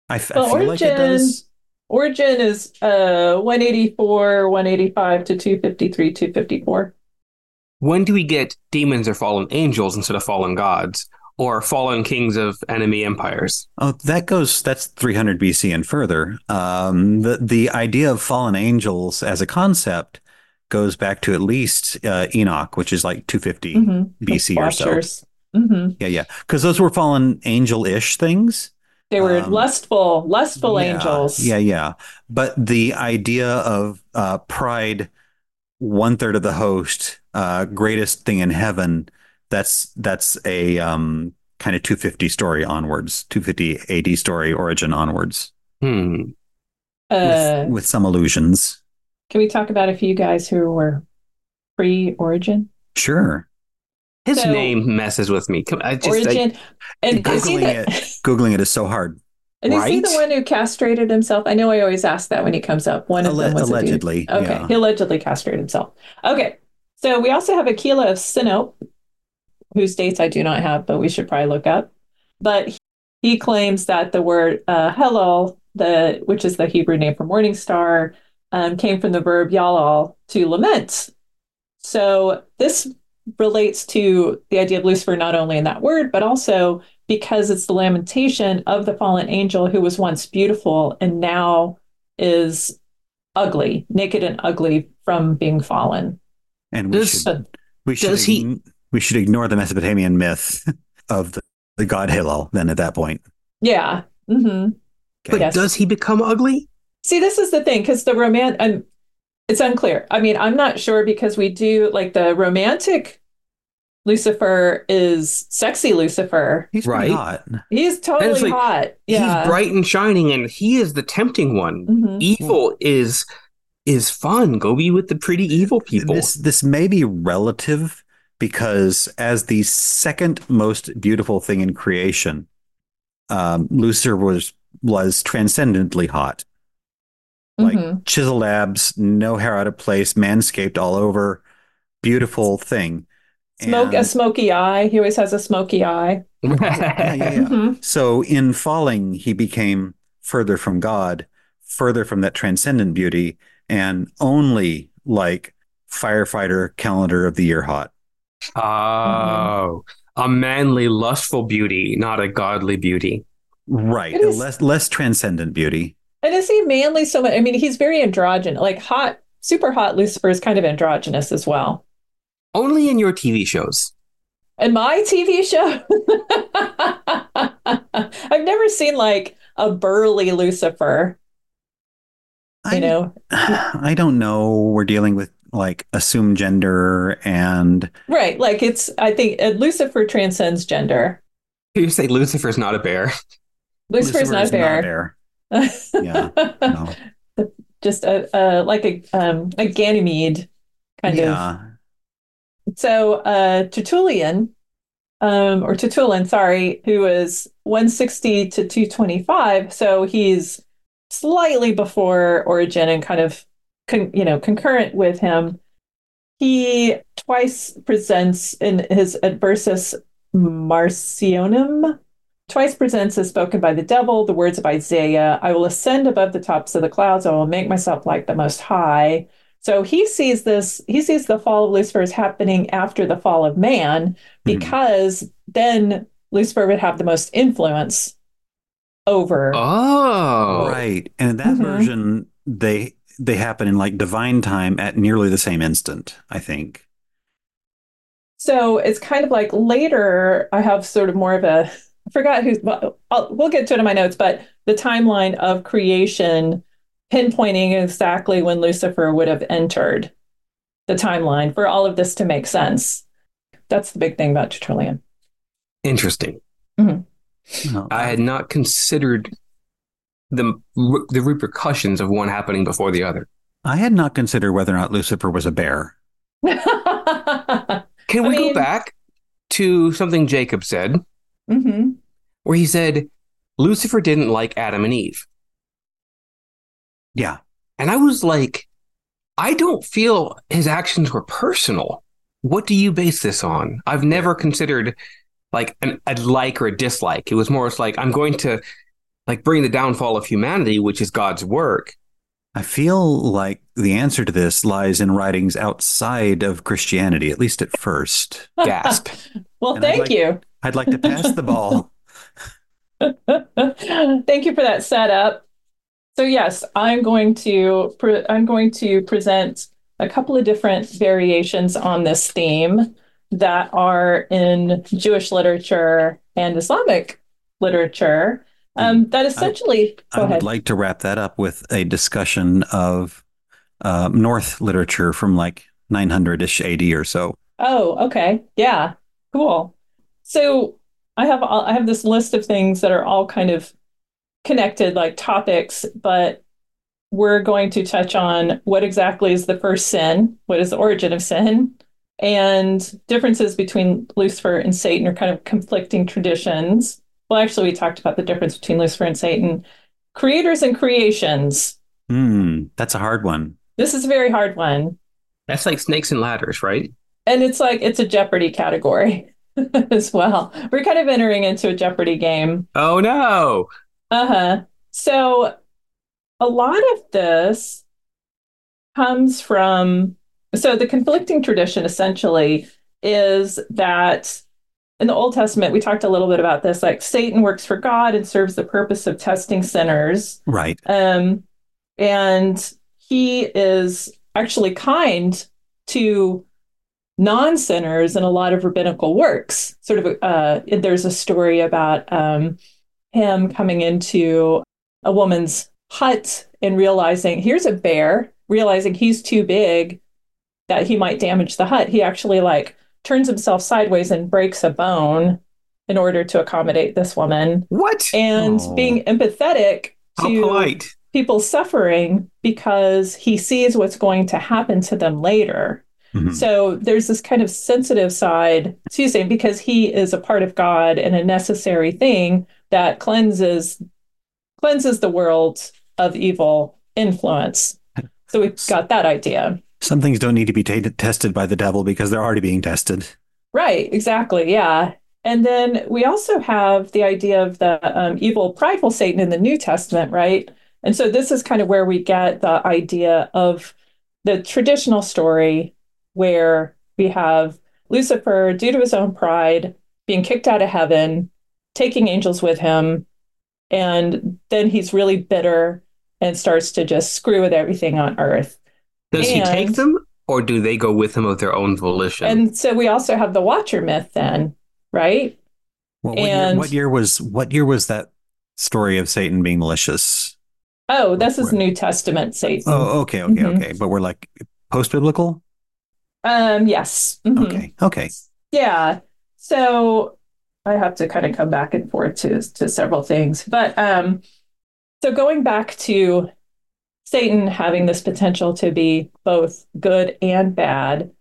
I, f- I Well, feel like it Origen- does. Origen is uh 184, 185 to 253, 254. When do we get demons or fallen angels instead of fallen gods? Or fallen kings of enemy empires? Oh, that goes, that's 300 BC and further. Um, the, the idea of fallen angels as a concept goes back to at least uh, Enoch, which is like 250 Mhm. BC or so. Watchers. Mhm. Yeah, yeah. Because those were fallen angel ish things. They were Um, lustful, lustful Yeah, angels. Yeah, yeah. But the idea of uh, pride, one third of the host, uh, greatest thing in heaven. That's that's a um, kind of 250 story onwards, 250 AD story Origen onwards, Hmm. Uh, with, with some illusions. Can we talk about a few guys who were pre-Origen? Sure. His So- name messes with me. Come- I just, I- Origen, and is he Googling the, it, Googling it is so hard. and is he the one who castrated himself? I know I always ask that when he comes up. One of Alle- them was a dude. allegedly. Okay, yeah. he allegedly castrated himself. Okay, so we also have Aquila of Sinope, whose dates I do not have, but we should probably look up. But he, he claims that the word uh, Helal, the which is the Hebrew name for morning star, um, came from the verb yalal to lament. So this relates to the idea of Lucifer not only in that word, but also because it's the lamentation of the fallen angel who was once beautiful and now is ugly, naked and ugly from being fallen. And we Does- should we should does he- we should ignore the Mesopotamian myth of the, the god Hillel then at that point. Yeah. Mm-hmm. but Yes. does he become ugly? See, this is the thing because the romance. and it's unclear. I mean, I'm not sure because we do like the romantic Lucifer is sexy Lucifer. He's pretty Right. hot. He's totally like, hot. Yeah. He's bright and shining, and he is the tempting one. Mhm. Evil is is fun. Go be with the pretty evil people. This this may be relative because as the second most beautiful thing in creation, um, Lucifer was was transcendently hot. Like Mhm. chisel abs, no hair out of place, manscaped all over, beautiful thing. Smoke a smoky eye. He always has a smoky eye. yeah, yeah, yeah. Mhm. So in falling, he became further from God, further from that transcendent beauty, and only like firefighter calendar of the year hot. oh, a manly, lustful beauty, not a godly beauty. Right. It is- Less less transcendent beauty. And is he manly so much? I mean, he's very androgynous. Like hot, super hot Lucifer is kind of androgynous as well. Only in your TV shows. In my TV show, I've never seen like a burly Lucifer. You I, know, I don't know. We're dealing with like assumed gender and right? Like it's. I think uh, Lucifer transcends gender. You say Lucifer's not a bear. Lucifer's not a Lucifer is bear. Yeah, no. Just a, a like a um a Ganymede kind of yeah. So uh, Tertullian, um, or Tertullian, sorry, who is 160 to 225. So he's slightly before Origen and kind of, con- you know, concurrent with him. He twice presents in his Adversus Marcionum, twice presents as spoken by the devil the words of Isaiah I will ascend above the tops of the clouds, I will make myself like the Most High. So he sees this, he sees the fall of Lucifer as happening after the fall of man, because then Lucifer would have the most influence over. Oh, Right. And in that Mhm. version, they they happen in like divine time at nearly the same instant, I think. So it's kind of like later, I have sort of more of a, I forgot who's, well, I'll, we'll get to it in my notes, but the timeline of creation pinpointing exactly when Lucifer would have entered the timeline for all of this to make sense. That's the big thing about Tertullian. interesting. Mm-hmm. Well, I had not considered the the repercussions of one happening before the other. I had not considered whether or not Lucifer was a bear. Can I we mean- go back to something Jacob said, hmm where he said Lucifer didn't like Adam and Eve, Yeah. and I was like, I don't feel his actions were personal. What do you base this on? I've never considered like an, a like or a dislike. It was more it's like I'm going to like bring the downfall of humanity, which is God's work. I feel like the answer to this lies in writings outside of Christianity, at least at first. Gasp. well, And thank like- you. I'd like to pass the ball. Thank you for that setup. So yes, I'm going to pre- I'm going to present a couple of different variations on this theme that are in Jewish literature and Islamic literature. Um, that essentially, I go would ahead. like to wrap that up with a discussion of uh, Norse literature from like 900 ish AD or so. Oh, okay. Yeah. Cool. So I have all- I have this list of things that are all kind of connected like topics, but we're going to touch on what exactly is the first sin, what is the origin of sin, and differences between Lucifer and Satan are kind of conflicting traditions. Well, actually, we talked about the difference between Lucifer and Satan. Creators and creations. Hmm, that's a hard one. This is a very hard one. That's like snakes and ladders, right? And it's like it's a Jeopardy category as well. We're kind of entering into a Jeopardy game. Oh no. Uh huh. So a lot of this comes from so the conflicting tradition essentially is that in the Old Testament, we talked a little bit about this. Like Satan works for God and serves the purpose of testing sinners. Right. Um, and he is actually kind to non sinners in a lot of rabbinical works. Sort of, uh, there's a story about um, him coming into a woman's hut and realizing here's a bear, realizing he's too big that he might damage the hut. He actually like turns himself sideways and breaks a bone in order to accommodate this woman. What? And Oh. being empathetic to polite. people suffering because he sees what's going to happen to them later. Mhm. So there's this kind of sensitive side to Satan because he is a part of God and a necessary thing that cleanses cleanses the world of evil influence. So we've got that idea. Some things don't need to be t- tested by the devil because they're already being tested. Right, exactly. Yeah. And then we also have the idea of the um, evil, prideful Satan in the New Testament, right? And so this is kind of where we get the idea of the traditional story where we have Lucifer, due to his own pride, being kicked out of heaven, taking angels with him, and then he's really bitter and starts to just screw with everything on earth. Does he take them or do they go with him of their own volition? And so we also have the Watcher myth, then, right? What, what, year, And- what year was what year was that story of Satan being malicious? Oh, this is New Testament Satan. Oh, okay, okay, Mhm. okay. But we're like post biblical. Um, yes. Mhm. Okay, okay. Yeah. So I have to kind of come back and forth to to several things. But um so going back to Satan having this potential to be both good and bad,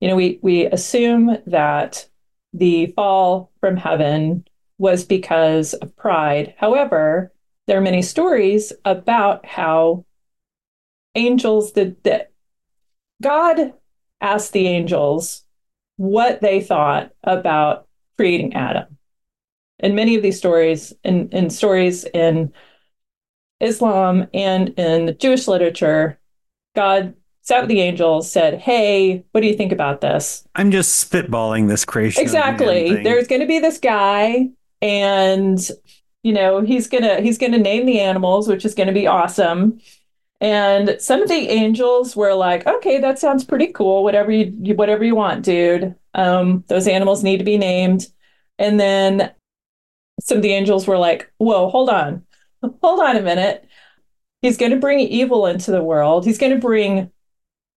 you know, we we assume that the fall from heaven was because of pride. However, there are many stories about how angels that that God asked the angels what they thought about creating Adam. And many of these stories, in, in stories in Islam and in the Jewish literature, God sat with the angels, said, Hey, what do you think about this? I'm just spitballing this creation. Exactly. There's going to be this guy, and you know he's gonna he's gonna name the animals, which is going to be awesome. And some of the angels were like, "Okay, that sounds pretty cool. Whatever you whatever you want, dude. Um, those animals need to be named." And then some of the angels were like, "Whoa, hold on, hold on a minute. He's going to bring evil into the world. He's going to bring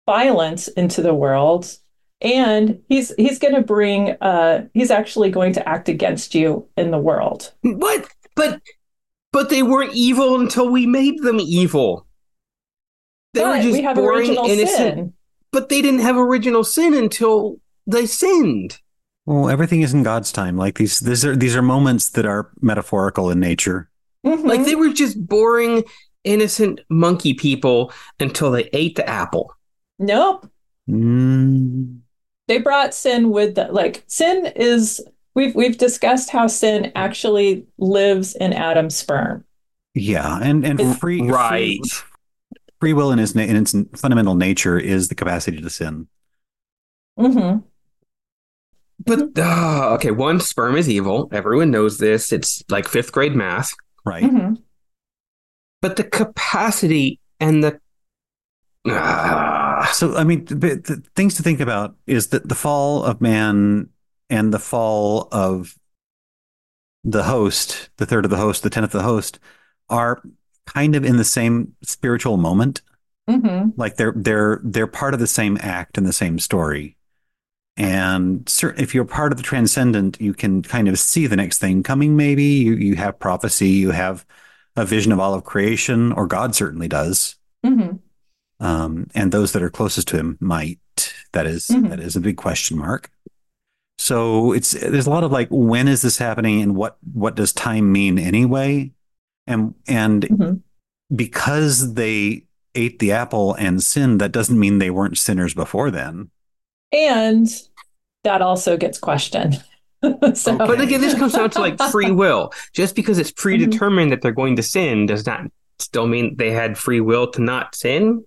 violence into the world." and he's he's going to bring uh he's actually going to act against you in the world what? But but they weren't evil until we made them evil. They but were just we have boring, original innocent. sin But they didn't have original sin until they sinned. Well, everything is in God's time. Like these, these are these are moments that are metaphorical in nature. Mhm. Like they were just boring, innocent monkey people until they ate the apple. nope Mm, they brought sin with the like sin is we've we've discussed how sin actually lives in adam's sperm yeah, and and free Right. free, free will in its na- in its fundamental nature is the capacity to sin. hmm But ah, okay, one sperm is evil. Everyone knows this. It's like fifth grade math. Right. hmm But the capacity and the ah, So, I mean, the, the things to think about is that the fall of man and the fall of the host, the third of the host, the tenth of the host, are kind of in the same spiritual moment. hmm Like they're they're they're part of the same act and the same story. And cer- if you're part of the transcendent, you can kind of see the next thing coming. Maybe you you have prophecy, you have a vision of all of creation, or God certainly does. Um, and those that are closest to him might. That is- Mhm. that is a big question mark. So it's there's a lot of like when is this happening and what what does time mean anyway? And and Mhm. because they ate the apple and sinned, that doesn't mean they weren't sinners before then. And that also gets questioned. so, Okay. But again, this comes down to like free will. Just because it's predetermined that they're going to sin does not still mean they had free will to not sin.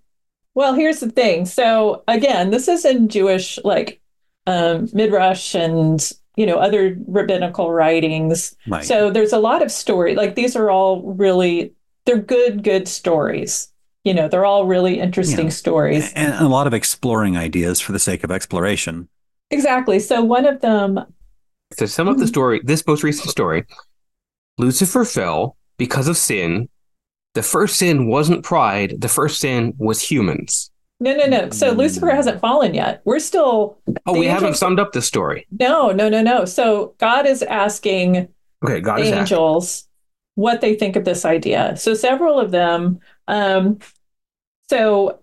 well, here's the thing. So again, this is in Jewish like um, midrash and you know other rabbinical writings. Right. So there's a lot of story. Like these are all really they're good, good stories. You know, they're all really interesting Yeah. stories. and a lot of exploring ideas for the sake of exploration. Exactly. So one of them, so some of the Mhm. story, this most recent story, Lucifer fell because of sin. The first sin wasn't pride. The first sin was humans. No, no, no. So Lucifer hasn't fallen yet. We're still Oh, we haven't summed up the story. no, no, no, no. So God is asking Okay, God is asking. angels what they think of this idea. So several of them. Um, so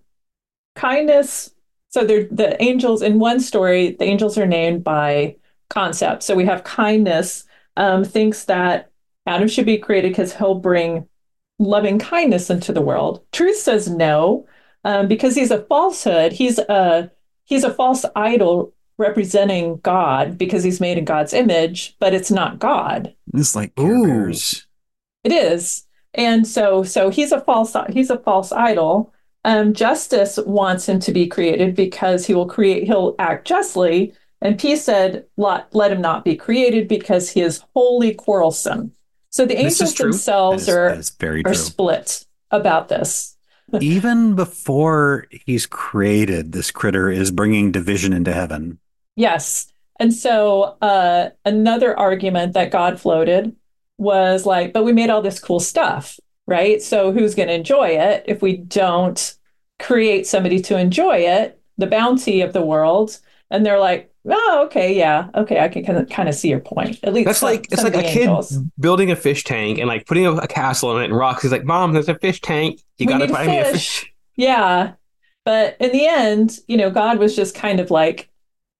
kindness. So they're the angels in one story. The angels are named by concept. So we have kindness um, thinks that Adam should be created because he'll bring loving kindness into the world. Truth says no um, because he's a falsehood. He's a he's a false idol representing God because he's made in God's image, but it's not God. It's like Care Ooh. It is. And so so he's a false he's a false idol. Um, justice wants him to be created because he will create he'll act justly. And peace said, let, let him not be created because he is wholly quarrelsome. So the angels themselves is, are that is very are true. split about this. Even before he's created, this critter is bringing division into heaven. Yes. And so uh, another argument that God floated was like, but we made all this cool stuff, right? So who's going to enjoy it if we don't create somebody to enjoy it, the bounty of the world? And they're like, oh, okay, yeah, okay, I can kind of, kind of see your point. At least That's some- like it's like a the kid angels. building a fish tank and like putting a, a castle in it and rocks. He's like, "Mom, there's a fish tank. You We got to need buy me a fish." Yeah. But in the end, you know, God was just kind of like,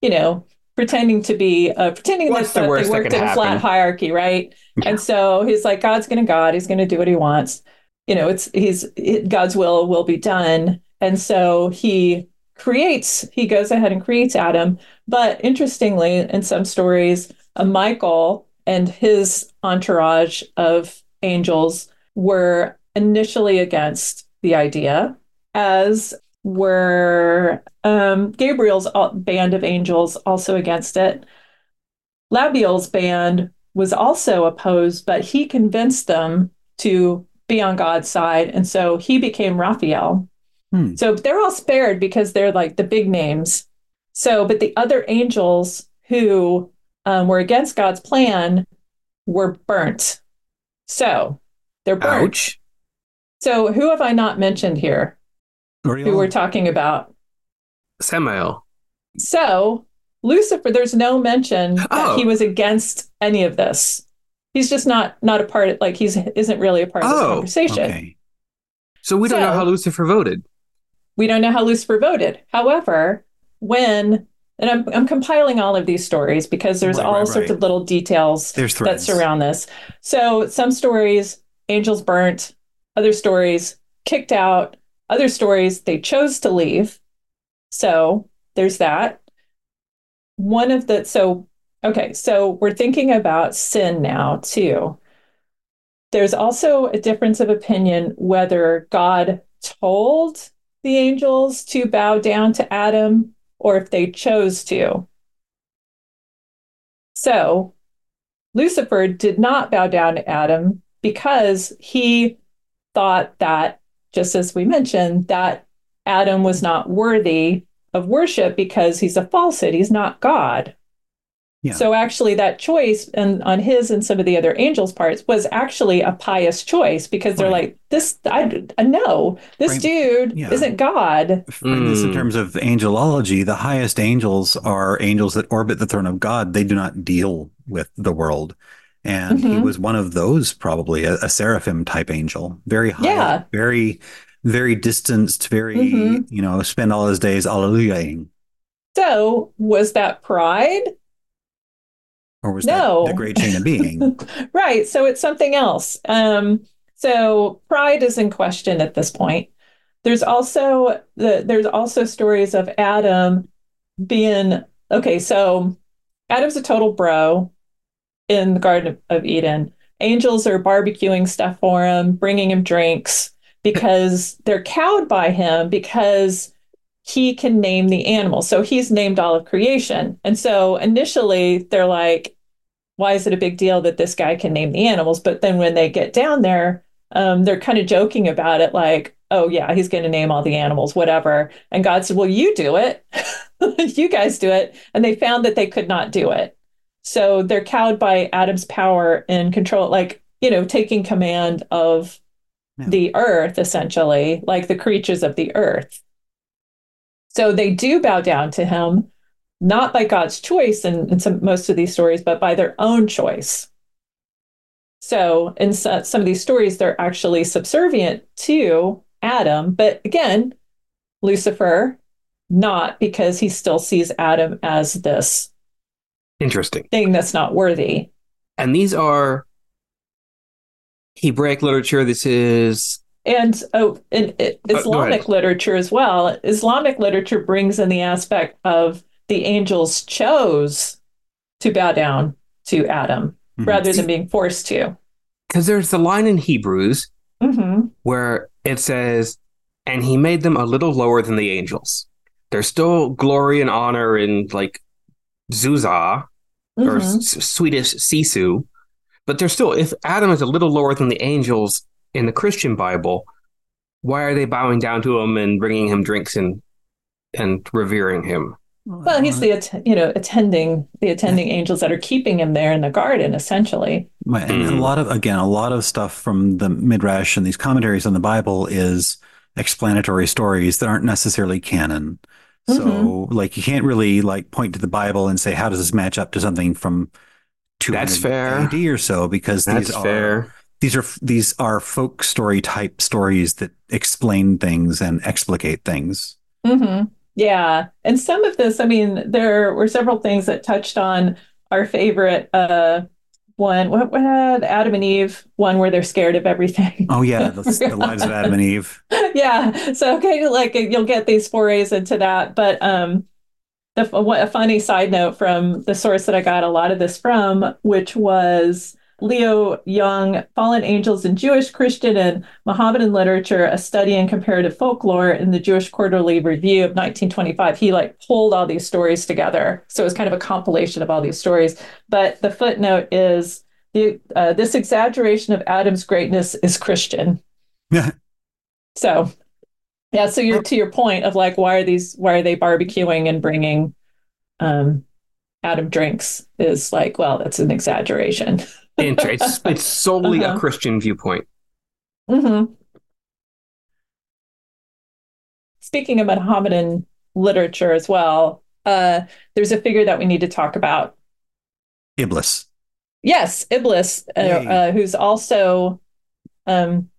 you know, pretending to be, uh, pretending What's that, the that they worked can in a flat hierarchy, right? Yeah. And so he's like, God's going to God. He's going to do what he wants. You know, it's he's it, God's will will be done. And so he creates. He goes ahead and creates Adam. But interestingly, in some stories, uh, Michael and his entourage of angels were initially against the idea, as were um, Gabriel's band of angels also against it. Labiel's band was also opposed, but he convinced them to be on God's side. And so he became Raphael. Hmm. So they're all spared because they're like the big names. So, but the other angels who um, were against God's plan were burnt. So they're burnt. Ouch. So who have I not mentioned here who Uriel? we're talking about? Samael. So Lucifer, there's no mention that Oh. he was against any of this. He's just not not a part of like he's isn't really a part of this Oh, conversation. okay. So we don't know how Lucifer voted. We don't know how Lucifer voted. However, when and I'm I'm compiling all of these stories because there's Right, all right, sorts right. of little details that surround this. So some stories, angels burnt, other stories, kicked out, other stories, they chose to leave. So there's that. One of the, so, okay, so we're thinking about sin now too. There's also a difference of opinion whether God told the angels to bow down to Adam or if they chose to. So Lucifer did not bow down to Adam because he thought that, just as we mentioned, that Adam was not worthy of worship because he's a falsehood. He's not God. Yeah. So actually, that choice and on his and some of the other angels' parts was actually a pious choice because they're Right. like, this, I, I no, this Right. dude Yeah. isn't God. Frame this in Mm. terms of angelology, the highest angels are angels that orbit the throne of God. They do not deal with the world. And he Mhm. was one of those, probably a, a seraphim type angel, very high, Yeah. very very distanced, very Mhm. you know, spend all his days alleluiaing. So, was that pride? Or was No. that the great chain of being? right. So it's something else. Um, so pride is in question at this point. There's also the there's also stories of Adam being okay. So Adam's a total bro in the Garden of Eden. Angels are barbecuing stuff for him, bringing him drinks because they're cowed by him because he can name the animals. So he's named all of creation. And so initially they're like, why is it a big deal that this guy can name the animals? But then when they get down there, um, they're kind of joking about it, like, oh, yeah, he's going to name all the animals, whatever. And God said, well, you do it. you guys do it. And they found that they could not do it. So they're cowed by Adam's power and control, like, you know, taking command of Yeah. the earth, essentially, like the creatures of the earth. So they do bow down to him, not by God's choice in, in some most of these stories, but by their own choice. So in so, some of these stories, they're actually subservient to Adam, but again, Lucifer, not because he still sees Adam as this Interesting. thing that's not worthy. And these are Hebraic literature. This is And oh, in, Uh, Islamic ahead. literature as well. Islamic literature brings in the aspect of the angels chose to bow down to Adam Mhm. rather than being forced to. because there's the line in Hebrews hmm where it says, and he made them a little lower than the angels. There's still glory and honor in like Zuzah or Mhm. S- Swedish Sisu, but they're still, if Adam is a little lower than the angels in the Christian Bible, why are they bowing down to him and bringing him drinks and and revering him? Well, he's the you know attending the attending angels that are keeping him there in the garden, essentially. Right, and a Mm. lot of again, a lot of stuff from the midrash and these commentaries on the Bible is explanatory stories that aren't necessarily canon. So, Mm-hmm. like, you can't really like point to the Bible and say, "How does this match up to something from 200 That's fair. AD or so?" Because That's these are fair. These are these are folk story type stories that explain things and explicate things. hmm Yeah, and some of this, I mean, there were several things that touched on our favorite uh, one. What, what had Adam and Eve one where they're scared of everything? Oh yeah, the, the lives of Adam and Eve. yeah. So okay, like you'll get these forays into that, but um, the a funny side note from the source that I got a lot of this from, which was Leo Jung, Fallen Angels in Jewish, Christian, and Mohammedan Literature: A Study in Comparative Folklore in the Jewish Quarterly Review of 1925. He like pulled all these stories together, so it was kind of a compilation of all these stories. But the footnote is. The, uh, this exaggeration of Adam's greatness is Christian. Yeah. So, yeah. So you're to your point of like, why are these? Why are they barbecuing and bringing um, Adam drinks? Is like, well, that's an exaggeration. Inter- It's, it's solely Uh-huh. a Christian viewpoint. hmm Speaking of Mohammedan literature as well, uh, there's a figure that we need to talk about. Iblis. Yes, Iblis, uh, uh, who's also um,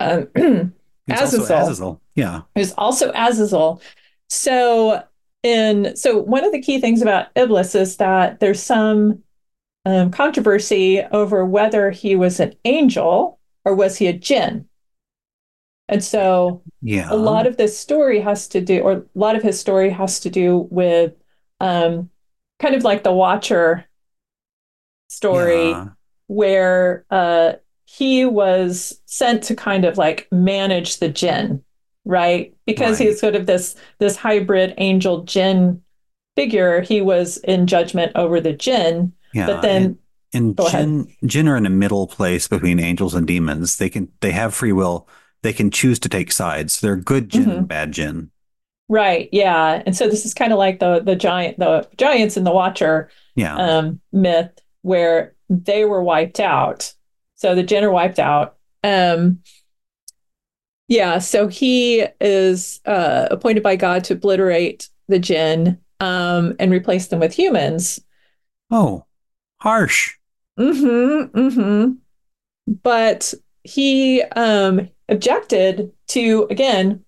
um, He's also Azazel. Azazel. Yeah. who's also Azazel. So, in so one of the key things about Iblis is that there's some um, controversy over whether he was an angel or was he a jinn. And so, Yeah. a lot of this story has to do, or a lot of his story has to do with, um, kind of like the Watcher story Yeah. where uh, he was sent to kind of like manage the jinn, right? Because Right. he's sort of this this hybrid angel jinn figure. He was in judgment over the jinn, Yeah. but then and Go ahead. jinn, jinn are in a middle place between angels and demons. They can they have free will. They can choose to take sides. They're good jinn Mhm. and bad jinn. right, yeah, and so this is kind of like the the giant the giants in the Watcher Yeah. um, myth where they were wiped out. So the jinn are wiped out. Um, yeah, so he is uh, appointed by God to obliterate the jinn um, and replace them with humans. oh, harsh. Mm-hmm, mm-hmm. But he um, objected to again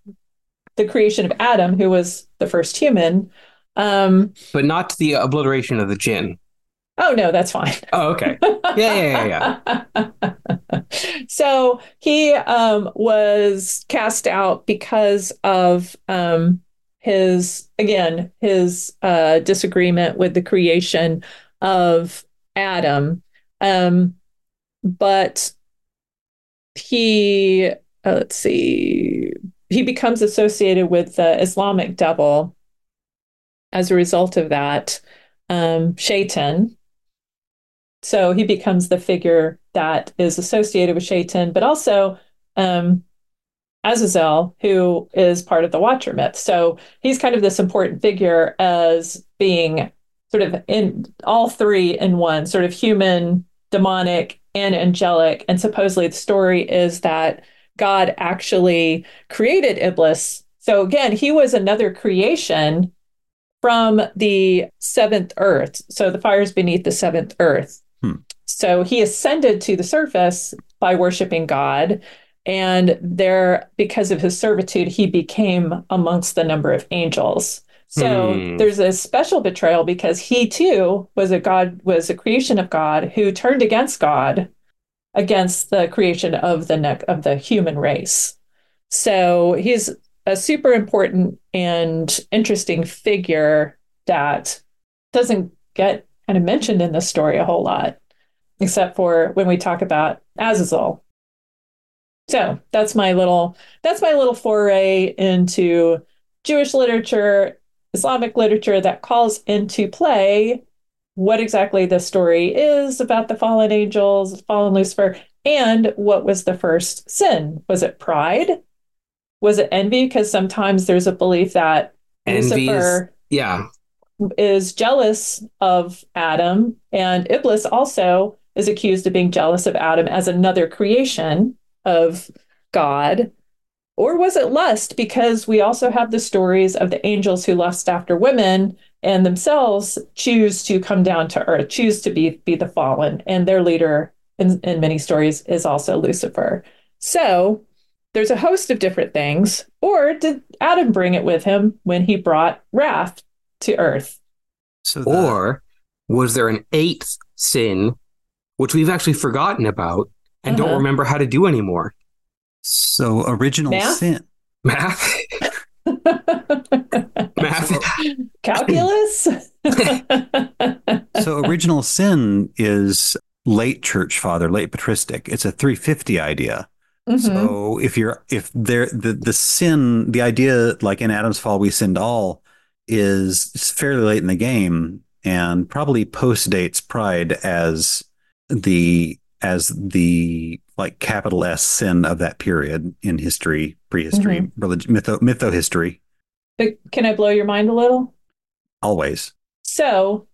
the creation of Adam, who was the first human. Um, but not the obliteration of the jinn. oh no, that's fine. Oh, okay. Yeah, yeah, yeah, yeah. so he um, was cast out because of um, his again his uh, disagreement with the creation of Adam, um, but he uh, let's see he becomes associated with the Islamic devil as a result of that um, Shaitan. So he becomes the figure that is associated with Shaitan, but also um, Azazel, who is part of the Watcher myth. So he's kind of this important figure as being sort of in all three in one, sort of human, demonic, and angelic. And supposedly the story is that God actually created Iblis. So again, he was another creation from the seventh earth. So the fires beneath the seventh earth. Hmm. So he ascended to the surface by worshiping God. And there, because of his servitude, he became amongst the number of angels. So Hmm. there's a special betrayal because he too was a God, was a creation of God who turned against God, against the creation of the neck of the human race. So he's a super important and interesting figure that doesn't get kind of mentioned in the story a whole lot, except for when we talk about Azazel. So that's my little that's my little foray into Jewish literature, Islamic literature that calls into play what exactly the story is about the fallen angels, fallen Lucifer, and what was the first sin? Was it pride? Was it envy? Because sometimes there's a belief that Envy is, Lucifer yeah. is jealous of Adam, and Iblis also is accused of being jealous of Adam as another creation of God. Or was it lust? Because we also have the stories of the angels who lust after women and themselves choose to come down to earth, choose to be, be the fallen, and their leader in, in many stories is also Lucifer. So there's a host of different things. Or did Adam bring it with him when he brought wrath to earth? So the- Or was there an eighth sin, which we've actually forgotten about and Uh-huh. don't remember how to do anymore? So original Math? sin. Math? Math? Calculus? So original sin is late church father, late patristic. It's a 350 idea. Mhm. So if you're if there the the sin, the idea like in Adam's fall we sinned all is fairly late in the game and probably post dates pride as the as the like capital S sin of that period in history, prehistory, mm-hmm. religion, mytho mytho history. But can I blow your mind a little? Always. So,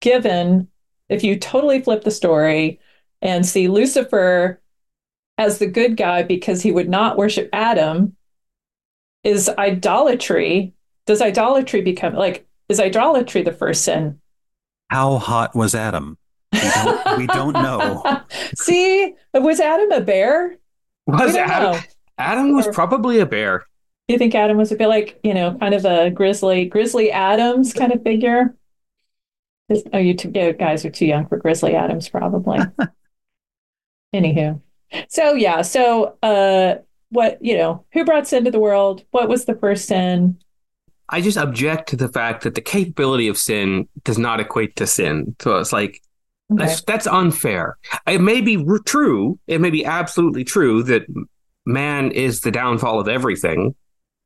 given if you totally flip the story and see Lucifer as the good guy because he would not worship Adam, is idolatry, does idolatry become like, is idolatry the first sin? How hot was Adam? We don't, we don't know. See, was Adam a bear? Was Adam, know. Adam was Or- probably a bear. Do you think Adam was a bit like, you know, kind of a grizzly, grizzly Adams kind of figure? Is- Oh, you two you guys are too young for Grizzly Adams, probably. Anywho, so yeah, so uh, what you know, who brought sin to the world? What was the first sin? I just object to the fact that the capability of sin does not equate to sin. So it's like Okay. that's that's unfair. It may be r- true. It may be absolutely true that man is the downfall of everything.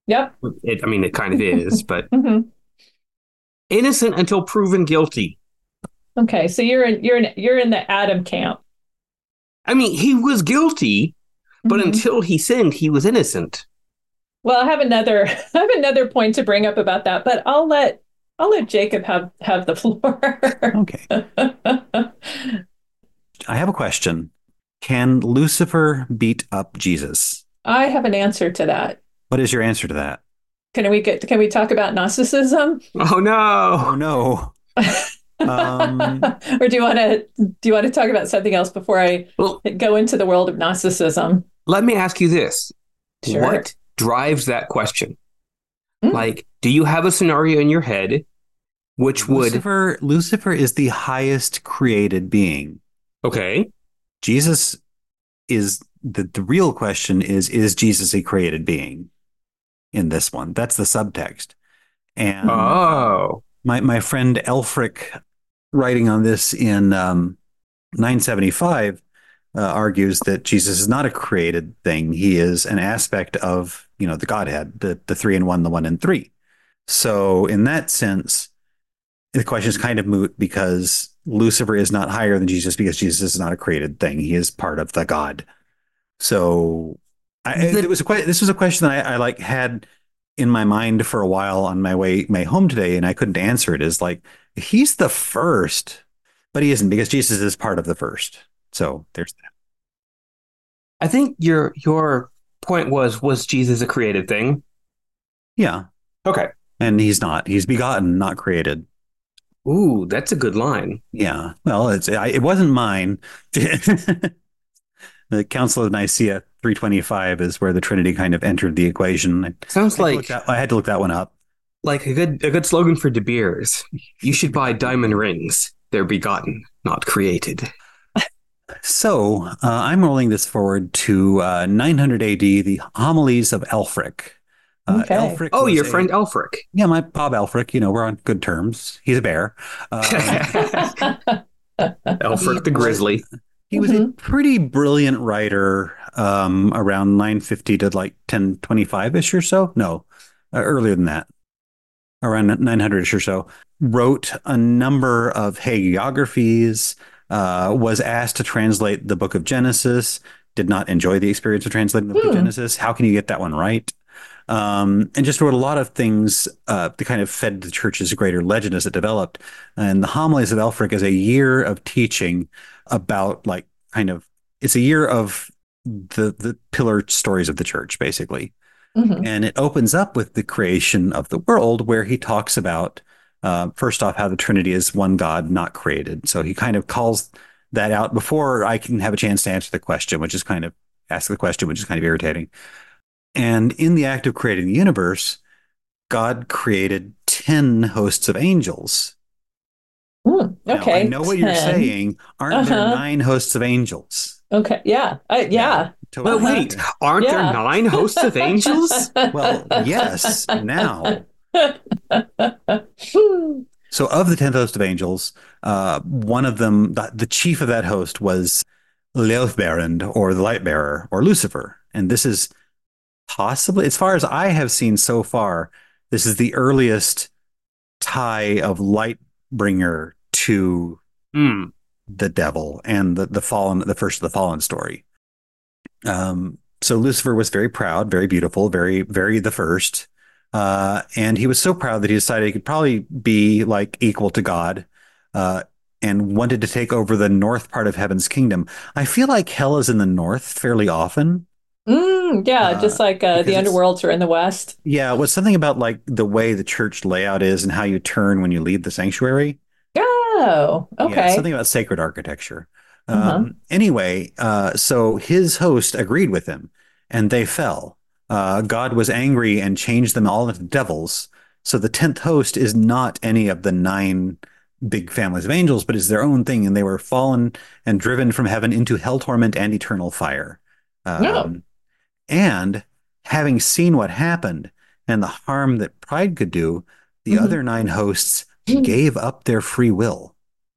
Yep. It, I mean, it kind of is, but hmm innocent until proven guilty. Okay, so you're in you're in you're in the Adam camp. I mean, he was guilty, but Mhm. until he sinned, he was innocent. Well, I have another I have another point to bring up about that, but I'll let I'll let Jacob have have the floor. Okay. I have a question. Can Lucifer beat up Jesus? I have an answer to that. What is your answer to that? Can we get can we talk about Gnosticism? Oh no! Oh no. Um, or do you want to do you want to talk about something else before I Well, go into the world of Gnosticism? let me ask you this: Sure. what drives that question? Mm. Like, do you have a scenario in your head which would Lucifer, Lucifer is the highest created being. okay? Jesus is the, the real question is is Jesus a created being in this one? That's the subtext. And Oh, my my friend Elfric, writing on this in um, 975, uh, argues that Jesus is not a created thing. He is an aspect of you know the Godhead, the the three and one, the one and three. So in that sense, the question is kind of moot because Lucifer is not higher than Jesus because Jesus is not a created thing. He is part of the God. So I, The- it was a que- this was a question that I, I like had in my mind for a while on my way my home today, and I couldn't answer it. Is like he's the first, but he isn't because Jesus is part of the first. So there's that. I think your your point was was Jesus a created thing? Yeah, Okay. and he's not. He's begotten, not created. Ooh, that's a good line. Yeah. Well, it's I, it wasn't mine. the Council of Nicaea 325 is where the Trinity kind of entered the equation. I, Sounds look like that- I had to look that one up. like a good a good slogan for De Beers. You should buy diamond rings. They're begotten, not created. So uh, I'm rolling this forward to uh, 900 AD, the homilies of Elfric. Uh, Okay. Elfric Oh, your a- friend Elfric. Yeah, my Bob Elfric. You know, we're on good terms. He's a bear. Uh, Elfric the Grizzly. he was a pretty brilliant writer um, around 950 to like 1025 ish or so. No, uh, earlier than that, around 900 ish or so. Wrote a number of hagiographies, uh, was asked to translate the book of Genesis, did not enjoy the experience of translating the book of Hmm. Genesis. How can you get that one right? Um, and just wrote a lot of things uh, that kind of fed the church's greater legend as it developed. And the homilies of Elfric is a year of teaching about like kind of it's a year of the the pillar stories of the church basically Mhm. and it opens up with the creation of the world where he talks about uh, first off how the trinity is one god not created so he kind of calls that out before i can have a chance to answer the question which is kind of ask the question which is kind of irritating and in the act of creating the universe god created 10 hosts of angels Mm, Now, okay. I know what you're saying. Aren't there Uh-huh. nine hosts of angels? Okay. Yeah. Uh, yeah. But wait, aren't there nine hosts of angels? Well, yes. Now. so of the tenth host of angels, uh, one of them, the, the chief of that host, was Leohtberend, or the Light Bearer, or Lucifer, and this is possibly, as far as I have seen so far, this is the earliest tie of light bringer to Hmm. the devil and the, the fallen, the first of the fallen story. Um, so Lucifer was very proud, very beautiful, very, very the first. Uh, and he was so proud that he decided he could probably be like equal to God, uh, and wanted to take over the north part of heaven's kingdom. I feel like hell is in the north fairly often. Mm, yeah, Uh, just like uh, the underworlds are in the west. Yeah, it was something about like the way the church layout is and how you turn when you leave the sanctuary. Oh, Yeah, okay. something about sacred architecture. Uh-huh. Um, anyway, uh, so his host agreed with him and they fell. Uh, God was angry and changed them all into devils. So the 10th host is not any of the nine big families of angels, but is their own thing. And they were fallen and driven from heaven into hell torment and eternal fire. Um, Yeah. And having seen what happened and the harm that pride could do, the Mhm. other nine hosts gave up their free will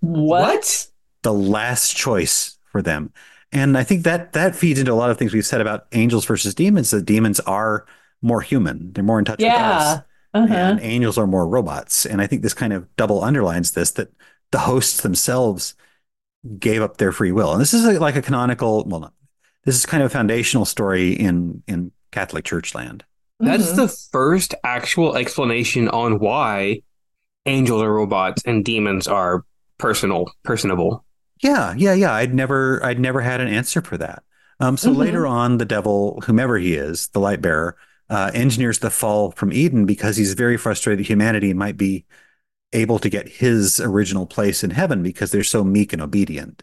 what? the last choice for them. And I think that that feeds into a lot of things we've said about angels versus demons. That demons are more human; they're more in touch with Yeah. us, Uh-huh. and angels are more robots. And I think this kind of double underlines this: that the hosts themselves gave up their free will. And this is a, like a canonical, well, not, this is kind of a foundational story in in Catholic Church land. That's Mhm. the first actual explanation on why angels are robots and demons are personal, personable. Yeah, yeah, yeah. I'd never, I'd never had an answer for that. Um, so Mhm. later on, the devil, whomever he is, the light bearer, uh, engineers the fall from Eden because he's very frustrated humanity might be able to get his original place in heaven because they're so meek and obedient.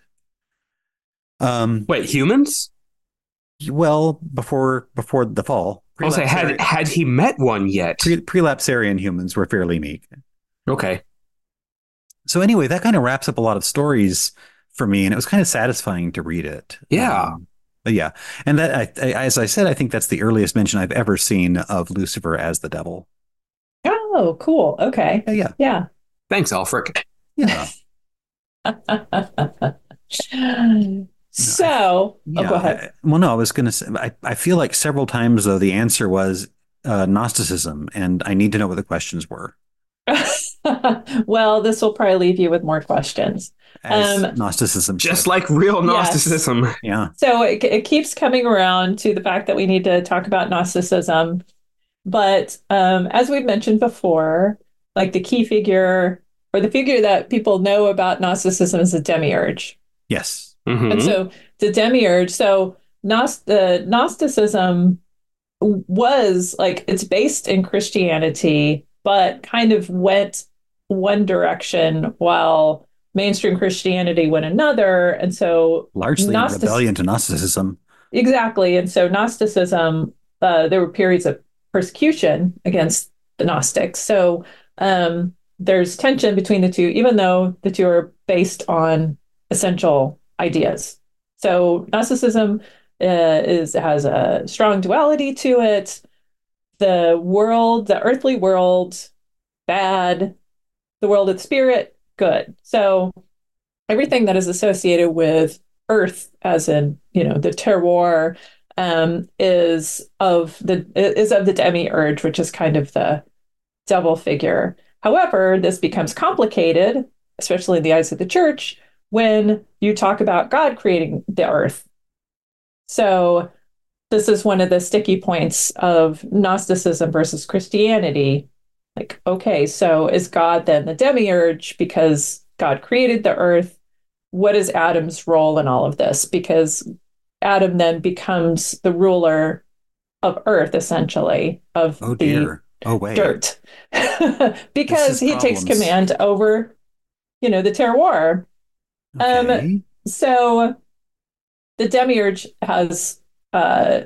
Um, Wait, humans? Well, before before the fall, I'll say, had had he met one yet? pre- prelapsarian humans were fairly meek. Okay. So anyway, that kind of wraps up a lot of stories for me, and it was kind of satisfying to read it. Yeah. Um, but yeah, and that I, I, as I said, I think that's the earliest mention I've ever seen of Lucifer as the devil. Oh, cool. Okay. Yeah, yeah, Yeah. Thanks, Alfric. yeah. so, oh, yeah. go ahead. I- well, no, I was going to say. I, I feel like several times though the answer was uh, Gnosticism, and I need to know what the questions were. well, this will probably leave you with more questions. As Um, Gnosticism, Just should. like real Yes. Gnosticism. yeah, So it, it keeps coming around to the fact that we need to talk about Gnosticism. But um, as we've mentioned before, like the key figure or the figure that people know about Gnosticism is the demiurge. yes, Mhm. And so the demiurge, so Gnost- the Gnosticism was like it's based in Christianity, but kind of went one direction while mainstream Christianity went another. And so largely Gnostic- rebellion to Gnosticism. Exactly. And so Gnosticism, uh, there were periods of persecution against the Gnostics. So um, there's tension between the two, even though the two are based on essential ideas. So Gnosticism uh, is has a strong duality to it. The world, the earthly world, bad. The world of spirit, good. So everything that is associated with earth as in you know the terroir um, is of the is of the demiurge which is kind of the devil figure. However this becomes complicated especially in the eyes of the church when you talk about god creating the earth. So this is one of the sticky points of gnosticism versus christianity like okay so is god then the demiurge because god created the earth what is Adam's role in all of this? Because Adam then becomes the ruler of Earth, essentially, of Oh the dear. Oh wait. dirt, because he takes command over, you know, the terroir. Um, So the demiurge has uh,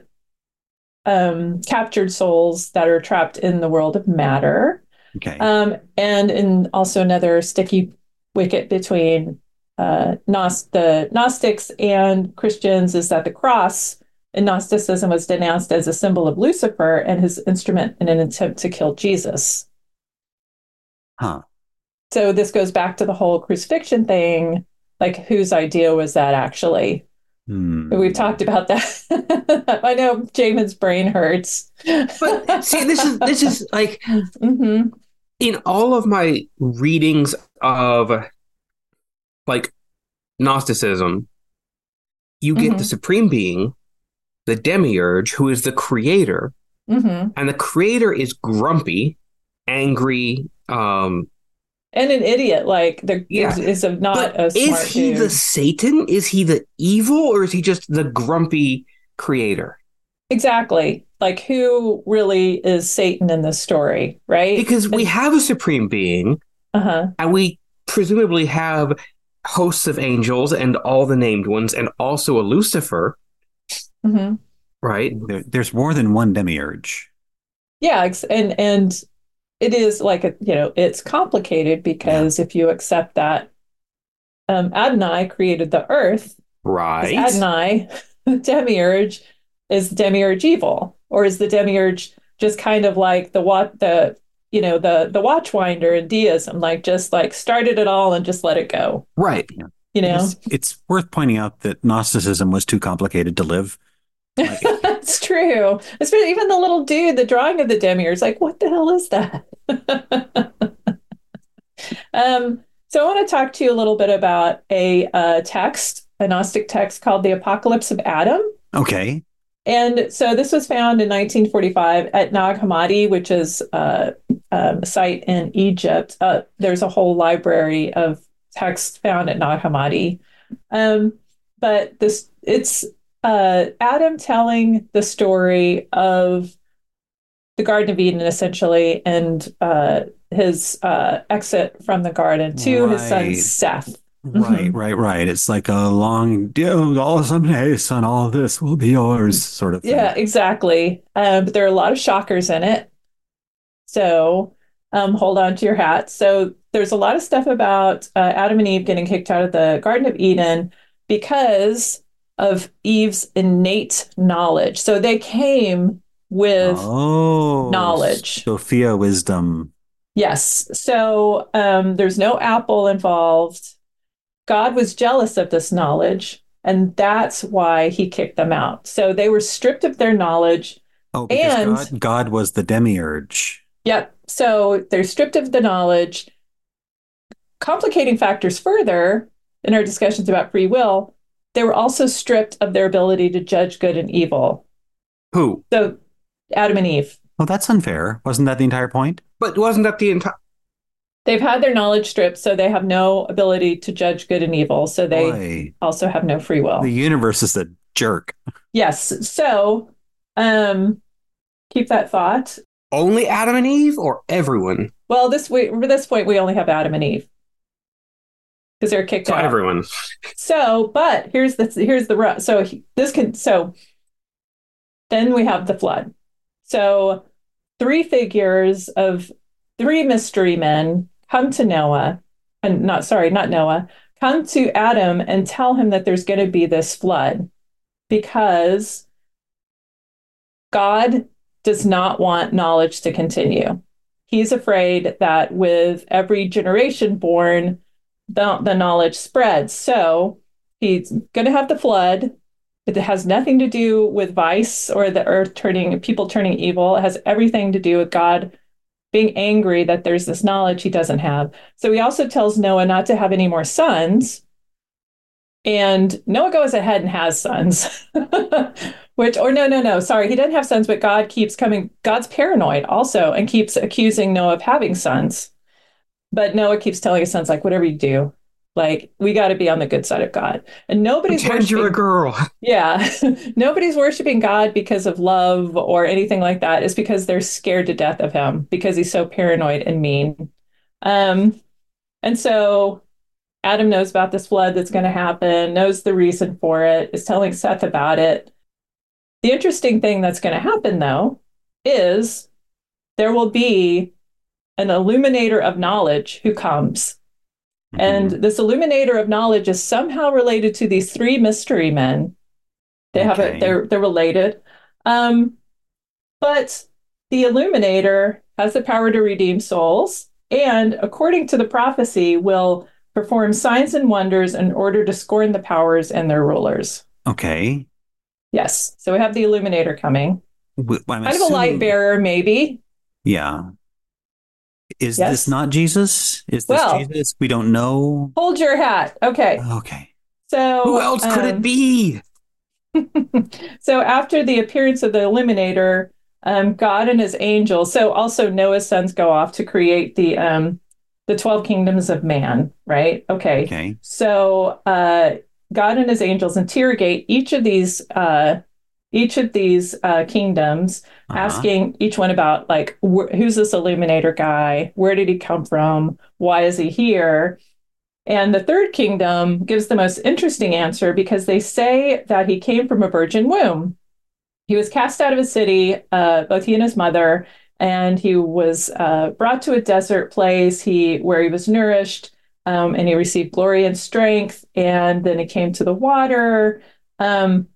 um, captured souls that are trapped in the world of matter. okay. Um, and in also another sticky wicket between uh, Gnost- the Gnostics and Christians is that the cross in Gnosticism was denounced as a symbol of Lucifer and his instrument in an attempt to kill Jesus. huh. So this goes back to the whole crucifixion thing. Like, whose idea was that actually? Hmm. We've talked about that. I know Jamin's brain hurts. But see, this is this is like hmm in all of my readings of like Gnosticism, you get the Mhm. supreme being, the demiurge, who is the creator, hmm and the creator is grumpy, angry. Um, And an idiot, like the Yeah. is, is a, not but a smart is he dude. the Satan? Is he the evil, or is he just the grumpy creator? Exactly. Like who really is Satan in this story, right? Because we have a supreme being, uh-huh. and we presumably have hosts of angels and all the named ones, and also a Lucifer, hmm right? There, there's more than one demiurge. Yeah, and and it is like a, you know, it's complicated because if you accept that um Adonai created the earth, Right. Adonai, demiurge, is demiurge evil? Or is the demiurge just kind of like the what the you know, the the watchwinder in deism, like just like started it all and just let it go. Right. You know? It's, it's worth pointing out that Gnosticism was too complicated to live. Like, That's true. Especially even the little dude, the drawing of the demiurge, is like, what the hell is that? um, so I want to talk to you a little bit about a uh, text, a Gnostic text called the Apocalypse of Adam. okay. And so this was found in 1945 at Nag Hammadi, which is uh, um, a site in Egypt. Uh, there's a whole library of texts found at Nag Hammadi. Um, but this it's uh, Adam telling the story of the Garden of Eden, essentially, and uh, his uh, exit from the garden to his son Right. Seth. Right, right, right. It's like a long, oh, all someday, son, all of this will be yours, sort of thing. Yeah, exactly. Um, but there are a lot of shockers in it. So um, hold on to your hats. So there's a lot of stuff about uh, Adam and Eve getting kicked out of the Garden of Eden because of Eve's innate knowledge. So they came with oh, knowledge. Sophia wisdom. Yes. So um, there's no apple involved. God was jealous of this knowledge, and that's why he kicked them out. So they were stripped of their knowledge. Oh, because And- God, God was the demiurge. Yep. So they're stripped of the knowledge. Complicating factors further in our discussions about free will, they were also stripped of their ability to judge good and evil. Who? So Adam and Eve, Oh, that's unfair. Wasn't that the entire point? But wasn't that the entire? they've had their knowledge stripped, so they have no ability to judge good and evil. So they Boy, also have no free will. the universe is a jerk. Yes. So um keep that thought. Only Adam and Eve, or everyone? Well, this we at this point we only have Adam and Eve. Because they're kicked So out. everyone. So, but here's the here's the ru- so he- this can so then we have the flood. So three figures of three mystery men come to Noah and not sorry, not Noah, come to Adam and tell him that there's going to be this flood because God does not want knowledge to continue. He's afraid that with every generation born, the, the knowledge spreads. So he's going to have the flood. It has nothing to do with vice or the earth turning, people turning evil. It has everything to do with God being angry that there's this knowledge he doesn't have. So he also tells Noah not to have any more sons. And Noah goes ahead and has sons, which, or no, no, no, sorry, he doesn't have sons, but God keeps coming, God's paranoid also and keeps accusing Noah of having sons. But Noah keeps telling his sons, like, whatever you do, like, we got to be on the good side of God. And nobody's Pretend you're a worshiping, girl. yeah, nobody's worshiping God because of love or anything like that. It's because they're scared to death of him because he's so paranoid and mean. Um, and so Adam knows about this flood that's going to happen, knows the reason for it, is telling Seth about it. The interesting thing that's going to happen, though, is there will be an illuminator of knowledge who comes. And Mhm. this illuminator of knowledge is somehow related to these three mystery men. They have Okay. it, they're they're related. Um, but the illuminator has the power to redeem souls, and according to the prophecy, will perform signs and wonders in order to scorn the powers and their rulers. okay. Yes. So we have the illuminator coming. W- I'm Kind of a light bearer, maybe. Yeah. Is Yes? this not Jesus? Is this Well- Jesus? We don't know. Hold your hat. Okay. Okay. So Who else could um, it be? So after the appearance of the Illuminator, um, God and his angels. So also Noah's sons go off to create the um, the twelve kingdoms of man. Right? Okay. Okay. So uh, God and his angels interrogate each of these uh, each of these uh, kingdoms, Uh-huh. asking each one about like wh- who's this Illuminator guy? Where did he come from? Why is he here? And the third kingdom gives the most interesting answer because they say that he came from a virgin womb. He was cast out of his city, uh, both he and his mother, and he was uh, brought to a desert place. He where he was nourished, um, and he received glory and strength. And then he came to the water. Um,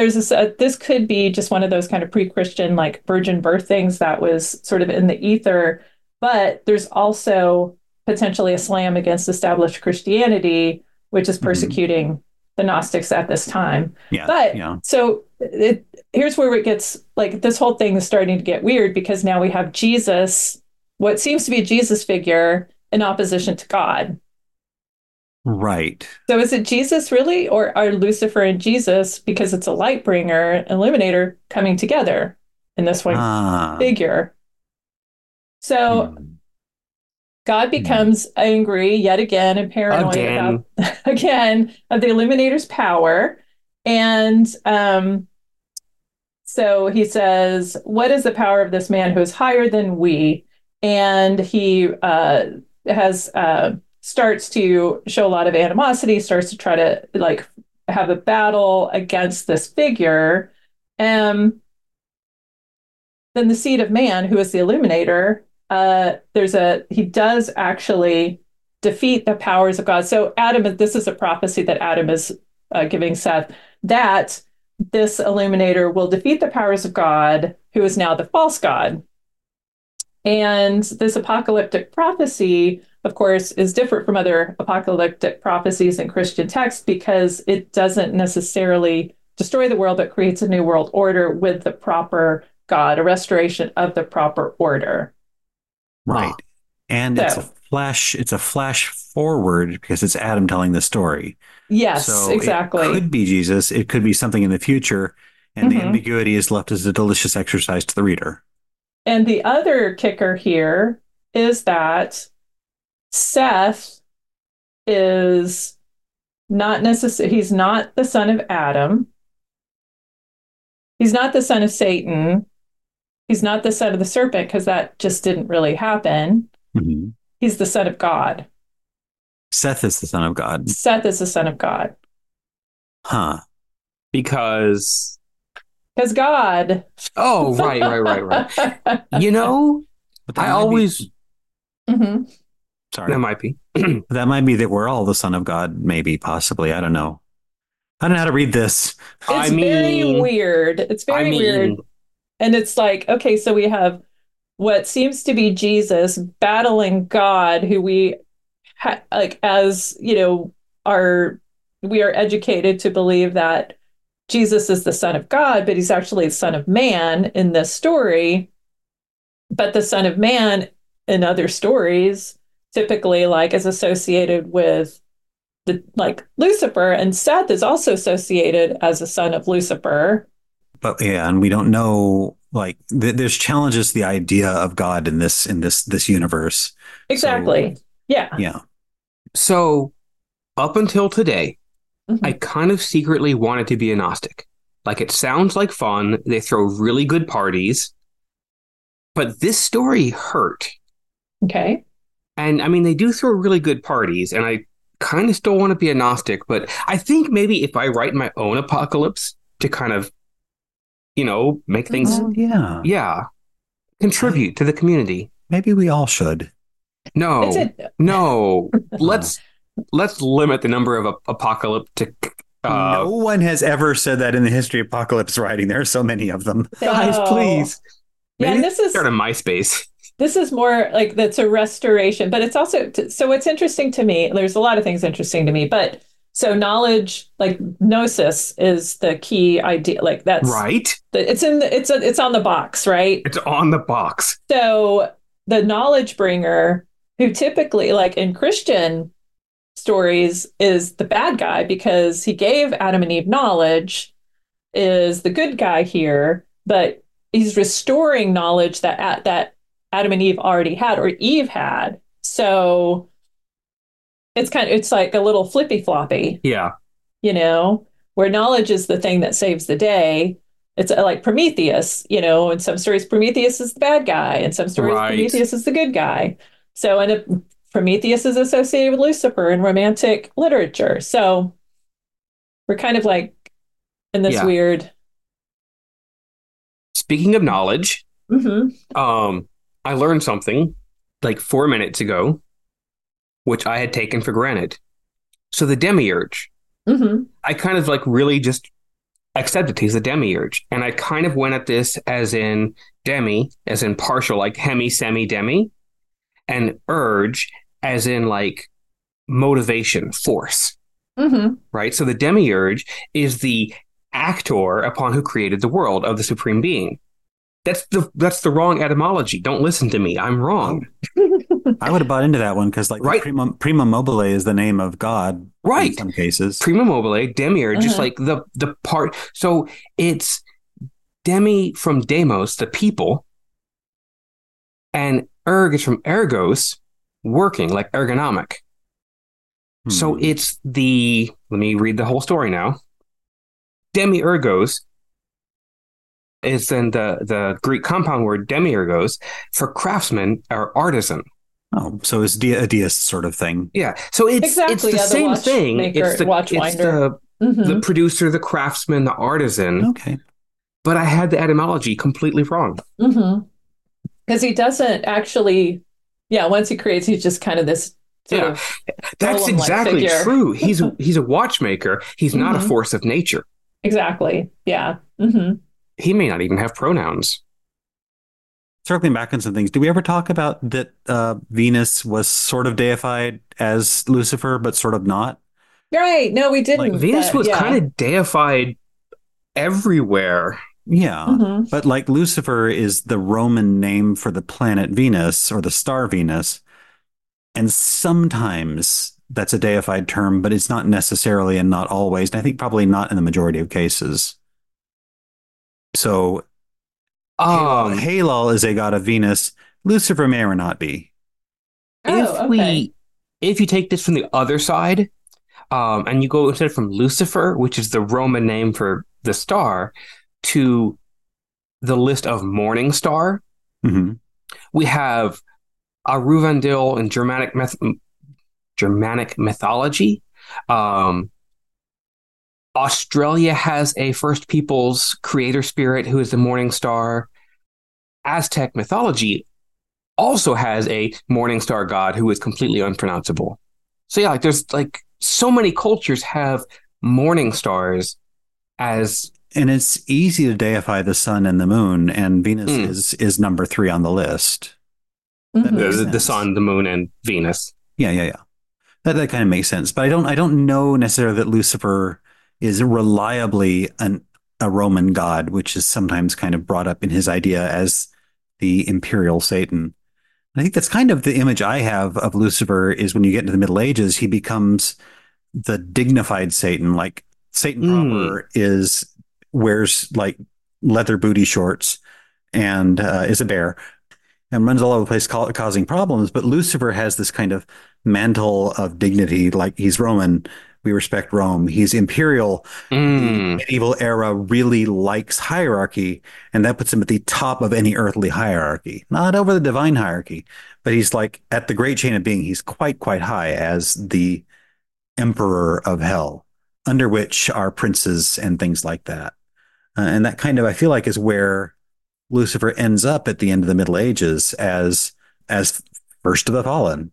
there's this. Uh, this could be just one of those kind of pre-Christian like virgin birth things that was sort of in the ether. But there's also potentially a slam against established Christianity, which is Mhm. persecuting the Gnostics at this time. Yeah. But yeah. so it, here's where it gets like this whole thing is starting to get weird because now we have Jesus, what seems to be a Jesus figure, in opposition to God. Right. So is it Jesus really, or are Lucifer and Jesus, because it's a light bringer, illuminator, coming together in this one Ah. figure? So Hmm. God becomes angry yet again and paranoid Again. about again of the Illuminator's power, and um, so he says, "What is the power of this man who is higher than we?" And he uh, has uh, starts to show a lot of animosity, starts to try to like have a battle against this figure. Um, then the seed of man, who is the illuminator, uh, there's a he does actually defeat the powers of God. So Adam, this is a prophecy that Adam is uh, giving Seth that this illuminator will defeat the powers of God, who is now the false God. And this apocalyptic prophecy, of course, is different from other apocalyptic prophecies in Christian texts because it doesn't necessarily destroy the world, but creates a new world order with the proper God, a restoration of the proper order. Right. And So- it's a flash it's a flash forward because it's Adam telling the story. Yes, so exactly. It could be Jesus, it could be something in the future, and the Mhm. ambiguity is left as a delicious exercise to the reader. And the other kicker here is that Seth is not necessarily, he's not the son of Adam. He's not the son of Satan. He's not the son of the serpent because that just didn't really happen. Mhm. He's the son of God. Seth is the son of God. Seth is the son of God. Huh. because Because God. oh right right right right you know I might be- always Mhm. Sorry. that might be that might be that we're all the son of God, maybe, possibly. I don't know. I don't know how to read this. It's I very mean- weird. It's very I mean weird. And it's like, okay, so we have what seems to be Jesus battling God, who we ha- like as you know are we are educated to believe that Jesus is the Son of God, but he's actually the Son of Man in this story. But the Son of Man in other stories typically like is associated with the like Lucifer, and Seth is also associated as a son of Lucifer. But yeah, and we don't know. Like, th- there's challenges to the idea of God in this in this this universe. Exactly. yeah. Yeah. so up until today Mhm. I kind of secretly wanted to be a Gnostic. Like it sounds like fun. They throw really good parties. But this story hurt. Okay. And I mean, they do throw really good parties. And I kind of still want to be a Gnostic. But I think maybe if I write my own apocalypse to kind of, you know, make things, Oh, yeah. yeah, contribute to the community. Maybe we all should. No, a, no. let's let's limit the number of ap- apocalyptic. Uh, no one has ever said that in the history of apocalypse writing. There are so many of them. Guys, please. Yeah, Maybe and this is start a MySpace. This is more like that's a restoration, but it's also so what's interesting to me. There's a lot of things interesting to me, but so knowledge, like gnosis, is the key idea. Like that's Right? the, it's in the, it's a, it's on the box, right? It's on the box. So the knowledge bringer, who typically, like in Christian stories, is the bad guy because he gave Adam and Eve knowledge, is the good guy here, but he's restoring knowledge that at that Adam and Eve already had or Eve had. So it's kind of it's like a little flippy floppy Yeah. you know, where knowledge is the thing that saves the day. It's uh, like Prometheus, you know, in some stories, Prometheus is the bad guy, in some stories, Right. Prometheus is the good guy. So, and Prometheus is associated with Lucifer in romantic literature. So, we're kind of like in this Yeah. weird. Speaking of knowledge, Mhm. um, I learned something like four minutes ago, which I had taken for granted. So the demiurge, Mhm. I kind of like really just accepted he's a demiurge. And I kind of went at this as in demi, as in partial, like hemi, semi, demi, and urge as in like motivation, force, Mhm. right? So the demiurge is the actor upon who created the world of the supreme being. That's the that's the wrong etymology. Don't listen to me. I'm wrong. I would have bought into that one because, like, Right. prima, prima mobile is the name of God in Right. some cases. Prima mobile, demiurge, just Uh-huh. like the the part. So it's demi from demos, the people, and erg is from ergos, working, like ergonomic. So Hmm. it's the let me read the whole story now. Demiurgos is then the the Greek compound word demiurgos for craftsman or artisan. Oh, so it's de- a deist sort of thing. Yeah. So it's Exactly, it's the yeah, the same thing. watchmaker- It's the it's watchwinder. the, Mhm. the producer, the craftsman, the artisan. Okay. But I had the etymology completely wrong. Mm-hmm. Because he doesn't actually, yeah. Once he creates, he's just kind of this. Yeah. of, That's exactly figure. true. He's a, he's a watchmaker. He's not a Mhm. force of nature. exactly. Yeah. He may not even have pronouns. Circling back on some things, do we ever talk about that uh, Venus was sort of deified as Lucifer, but sort of not? Right. No, we didn't. Like, Venus but was yeah. kind of deified everywhere. Yeah. Mhm. But like Lucifer is the Roman name for the planet Venus or the star Venus. And sometimes that's a deified term, but it's not necessarily and not always. And I think probably not in the majority of cases. So Um, Helel is a god of Venus. Lucifer may or not be. Oh, if okay. we if you take this from the other side, um, and you go instead from Lucifer, which is the Roman name for the star, to the list of morning star, Mhm. we have Aurvandil in Germanic myth- Germanic mythology. Um, Australia has a First Peoples creator spirit who is the morning star. Aztec mythology also has a morning star god who is completely unpronounceable. So yeah, like there's like so many cultures have morning stars as And it's easy to deify the sun and the moon, and Venus Mm. is is number three on the list. Mhm. The, the sun, the moon, and Venus. Yeah, yeah, yeah. That that kind of makes sense. But I don't I don't know necessarily that Lucifer is reliably an a Roman god, which is sometimes kind of brought up in his idea as the imperial Satan. I think that's kind of the image I have of Lucifer is when you get into the Middle Ages, he becomes the dignified Satan. Like Satan Mm. proper is wears like leather booty shorts and uh, is a bear and runs all over the place ca- causing problems. But Lucifer has this kind of mantle of dignity, like he's Roman. We respect Rome. He's imperial. The Mm. medieval era really likes hierarchy, and that puts him at the top of any earthly hierarchy, not over the divine hierarchy, but he's like at the great chain of being. He's quite, quite high as the emperor of hell, under which are princes and things like that. Uh, and that kind of, I feel like, is where Lucifer ends up at the end of the Middle Ages as as first of the fallen.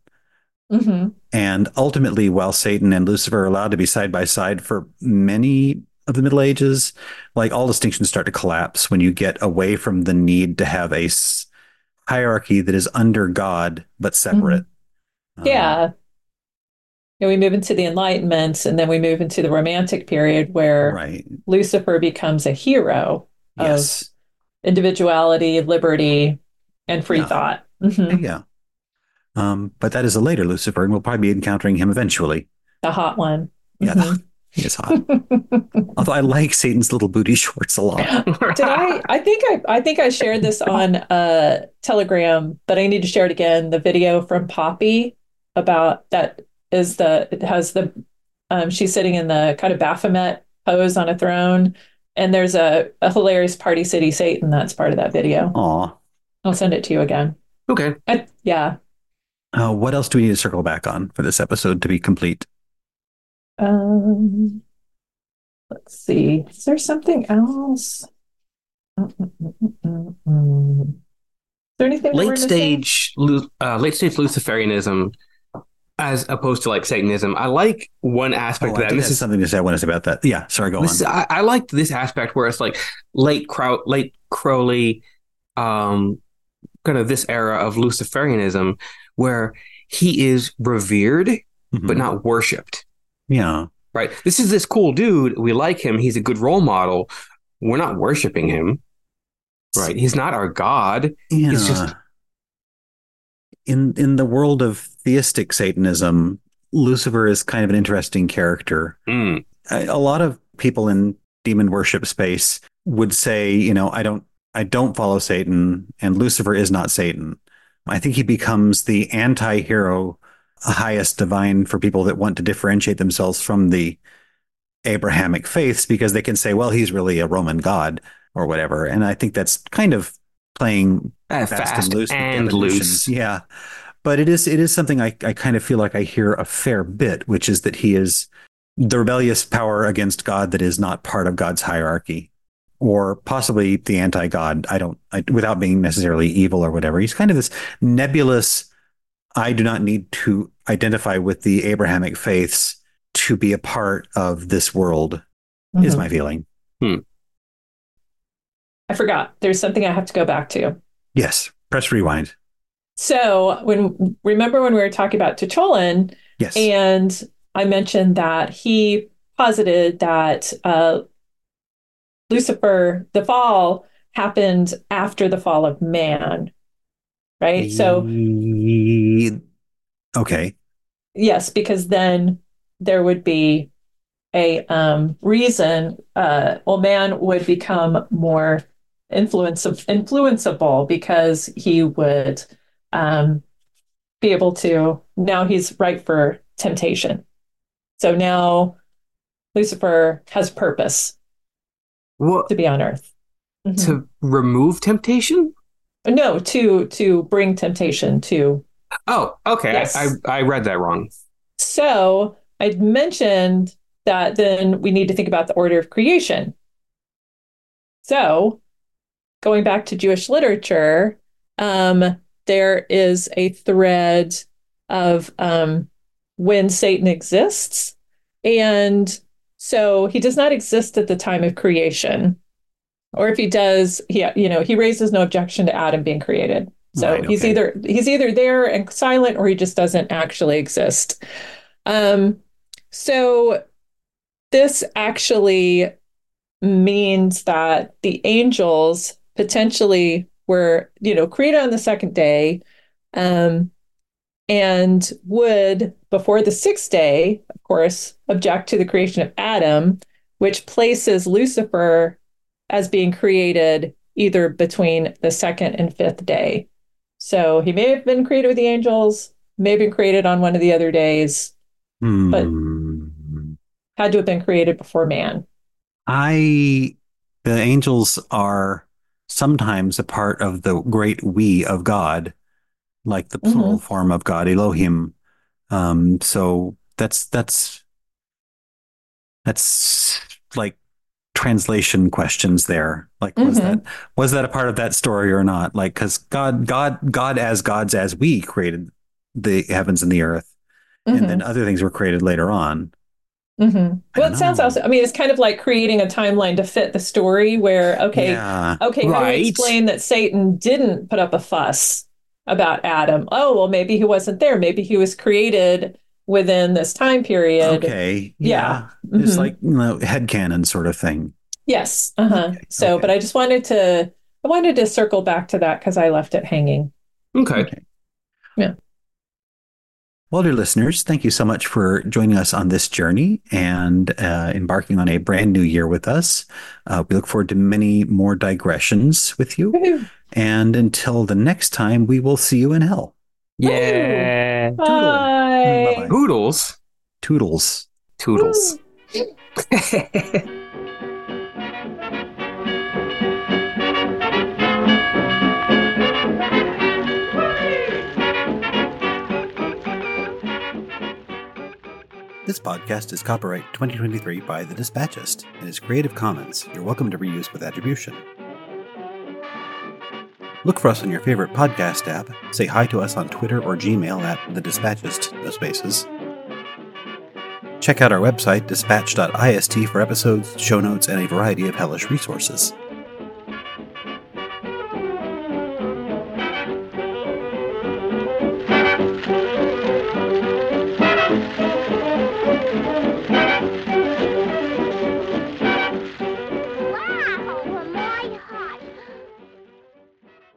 Mhm. And ultimately, while Satan and Lucifer are allowed to be side by side for many of the Middle Ages, like all distinctions start to collapse when you get away from the need to have a s- hierarchy that is under God but separate. Um, Yeah. And we move into the Enlightenment, and then we move into the Romantic period where right. Lucifer becomes a hero of individuality, liberty, and free Yeah. thought. Mhm. Yeah. Um, but that is a later Lucifer, and we'll probably be encountering him eventually. The hot one. Yeah, Mhm. he is hot. Although I like Satan's little booty shorts a lot. Did I? I think I. I think I shared this on uh, Telegram, but I need to share it again. The video from Poppy about that is the it has the um, she's sitting in the kind of Baphomet pose on a throne, and there's a, a hilarious Party City Satan that's part of that video. Aw. I'll send it to you again. Okay. I, yeah. Uh, what else do we need to circle back on for this episode to be complete? Um, let's see. Is there something else? Mm-mm-mm-mm-mm. Is there anything late stage uh, late stage luciferianism as opposed to like satanism i like one aspect Oh, of I that did and this is something to say. I want to say about that. Yeah, sorry, go on. is- I, I liked this aspect where it's like late Crow, late crowley um kind of this era of luciferianism where he is revered Mhm. but not worshipped yeah, right this is this cool dude we like him he's a good role model we're not worshiping him right he's not our god yeah. It's just- in in the world of theistic Satanism, Lucifer is kind of an interesting character. Mm. a a lot of people in demon worship space would say, you know, I don't I don't follow Satan and Lucifer is not Satan. I think he becomes the anti-hero, highest divine for people that want to differentiate themselves from the Abrahamic faiths because they can say, well, he's really a Roman god or whatever. And I think that's kind of playing Uh, fast, fast and loose. and loose Yeah. but it is it is something I, I kind of feel like I hear a fair bit, which is that he is the rebellious power against God that is not part of God's hierarchy, or possibly the anti-God. I don't, I, without being necessarily evil or whatever. He's kind of this nebulous. I do not need to identify with the Abrahamic faiths to be a part of this world. Is Mhm. my feeling. I forgot. There's something I have to go back to. Yes. Press rewind. So when remember when we were talking about T'Cholin, Yes. and I mentioned that he posited that uh, Lucifer, the fall, happened after the fall of man, right? So okay. yes, because then there would be a um, reason. Uh, well, man would become more influence influenceable because he would um, be able to. Now he's ripe for temptation. So now Lucifer has purpose What to be on Earth. Mhm. to remove temptation? no, to to bring temptation to Oh, okay. Yes. I, I I read that wrong. So I mentioned that then we need to think about the order of creation. So going back to Jewish literature, um, there is a thread of um, when Satan exists. And so he does not exist at the time of creation. Or if he does, he you know, he raises no objection to Adam being created. So Right, he's either he's either there and silent or he just doesn't actually exist. Um, so this actually means that the angels potentially were, you know, created on the second day, um, and would before the sixth day, of course, object to the creation of Adam, which places Lucifer as being created either between the second and fifth day. So he may have been created with the angels, may have been created on one of the other days, But- Hmm. had to have been created before man. I the angels are sometimes a part of the great we of God, like the plural form of God, Elohim. Um, so that's that's that's like translation questions there. Like was Mhm. that was that a part of that story or not? Like because God God God as gods as we created the heavens and the earth, Mhm. and then other things were created later on. Mhm. Well, it sounds also, I mean, it's kind of like creating a timeline to fit the story where, okay, Yeah. okay, how do Right. we explain that Satan didn't put up a fuss about Adam? Oh, well, maybe he wasn't there. Maybe he was created within this time period. Okay. Yeah. Yeah. It's Mhm. like you know, headcanon sort of thing. Yes. Uh-huh. Okay, So, okay. but I just wanted to, I wanted to circle back to that because I left it hanging. Okay. Okay. Yeah. Well, dear listeners, thank you so much for joining us on this journey and uh, embarking on a brand new year with us. Uh, we look forward to many more digressions with you. Woohoo. And until the next time, we will see you in hell. Yeah. Bye. Bye-bye. Poodles. Toodles. Toodles. This podcast is copyright 2023 by The Dispatchist and is Creative Commons. You're welcome to reuse with attribution. Look for us on your favorite podcast app. Say hi to us on Twitter or Gmail at The Dispatchist, no spaces. Check out our website, dispatch.ist, for episodes, show notes, and a variety of hellish resources.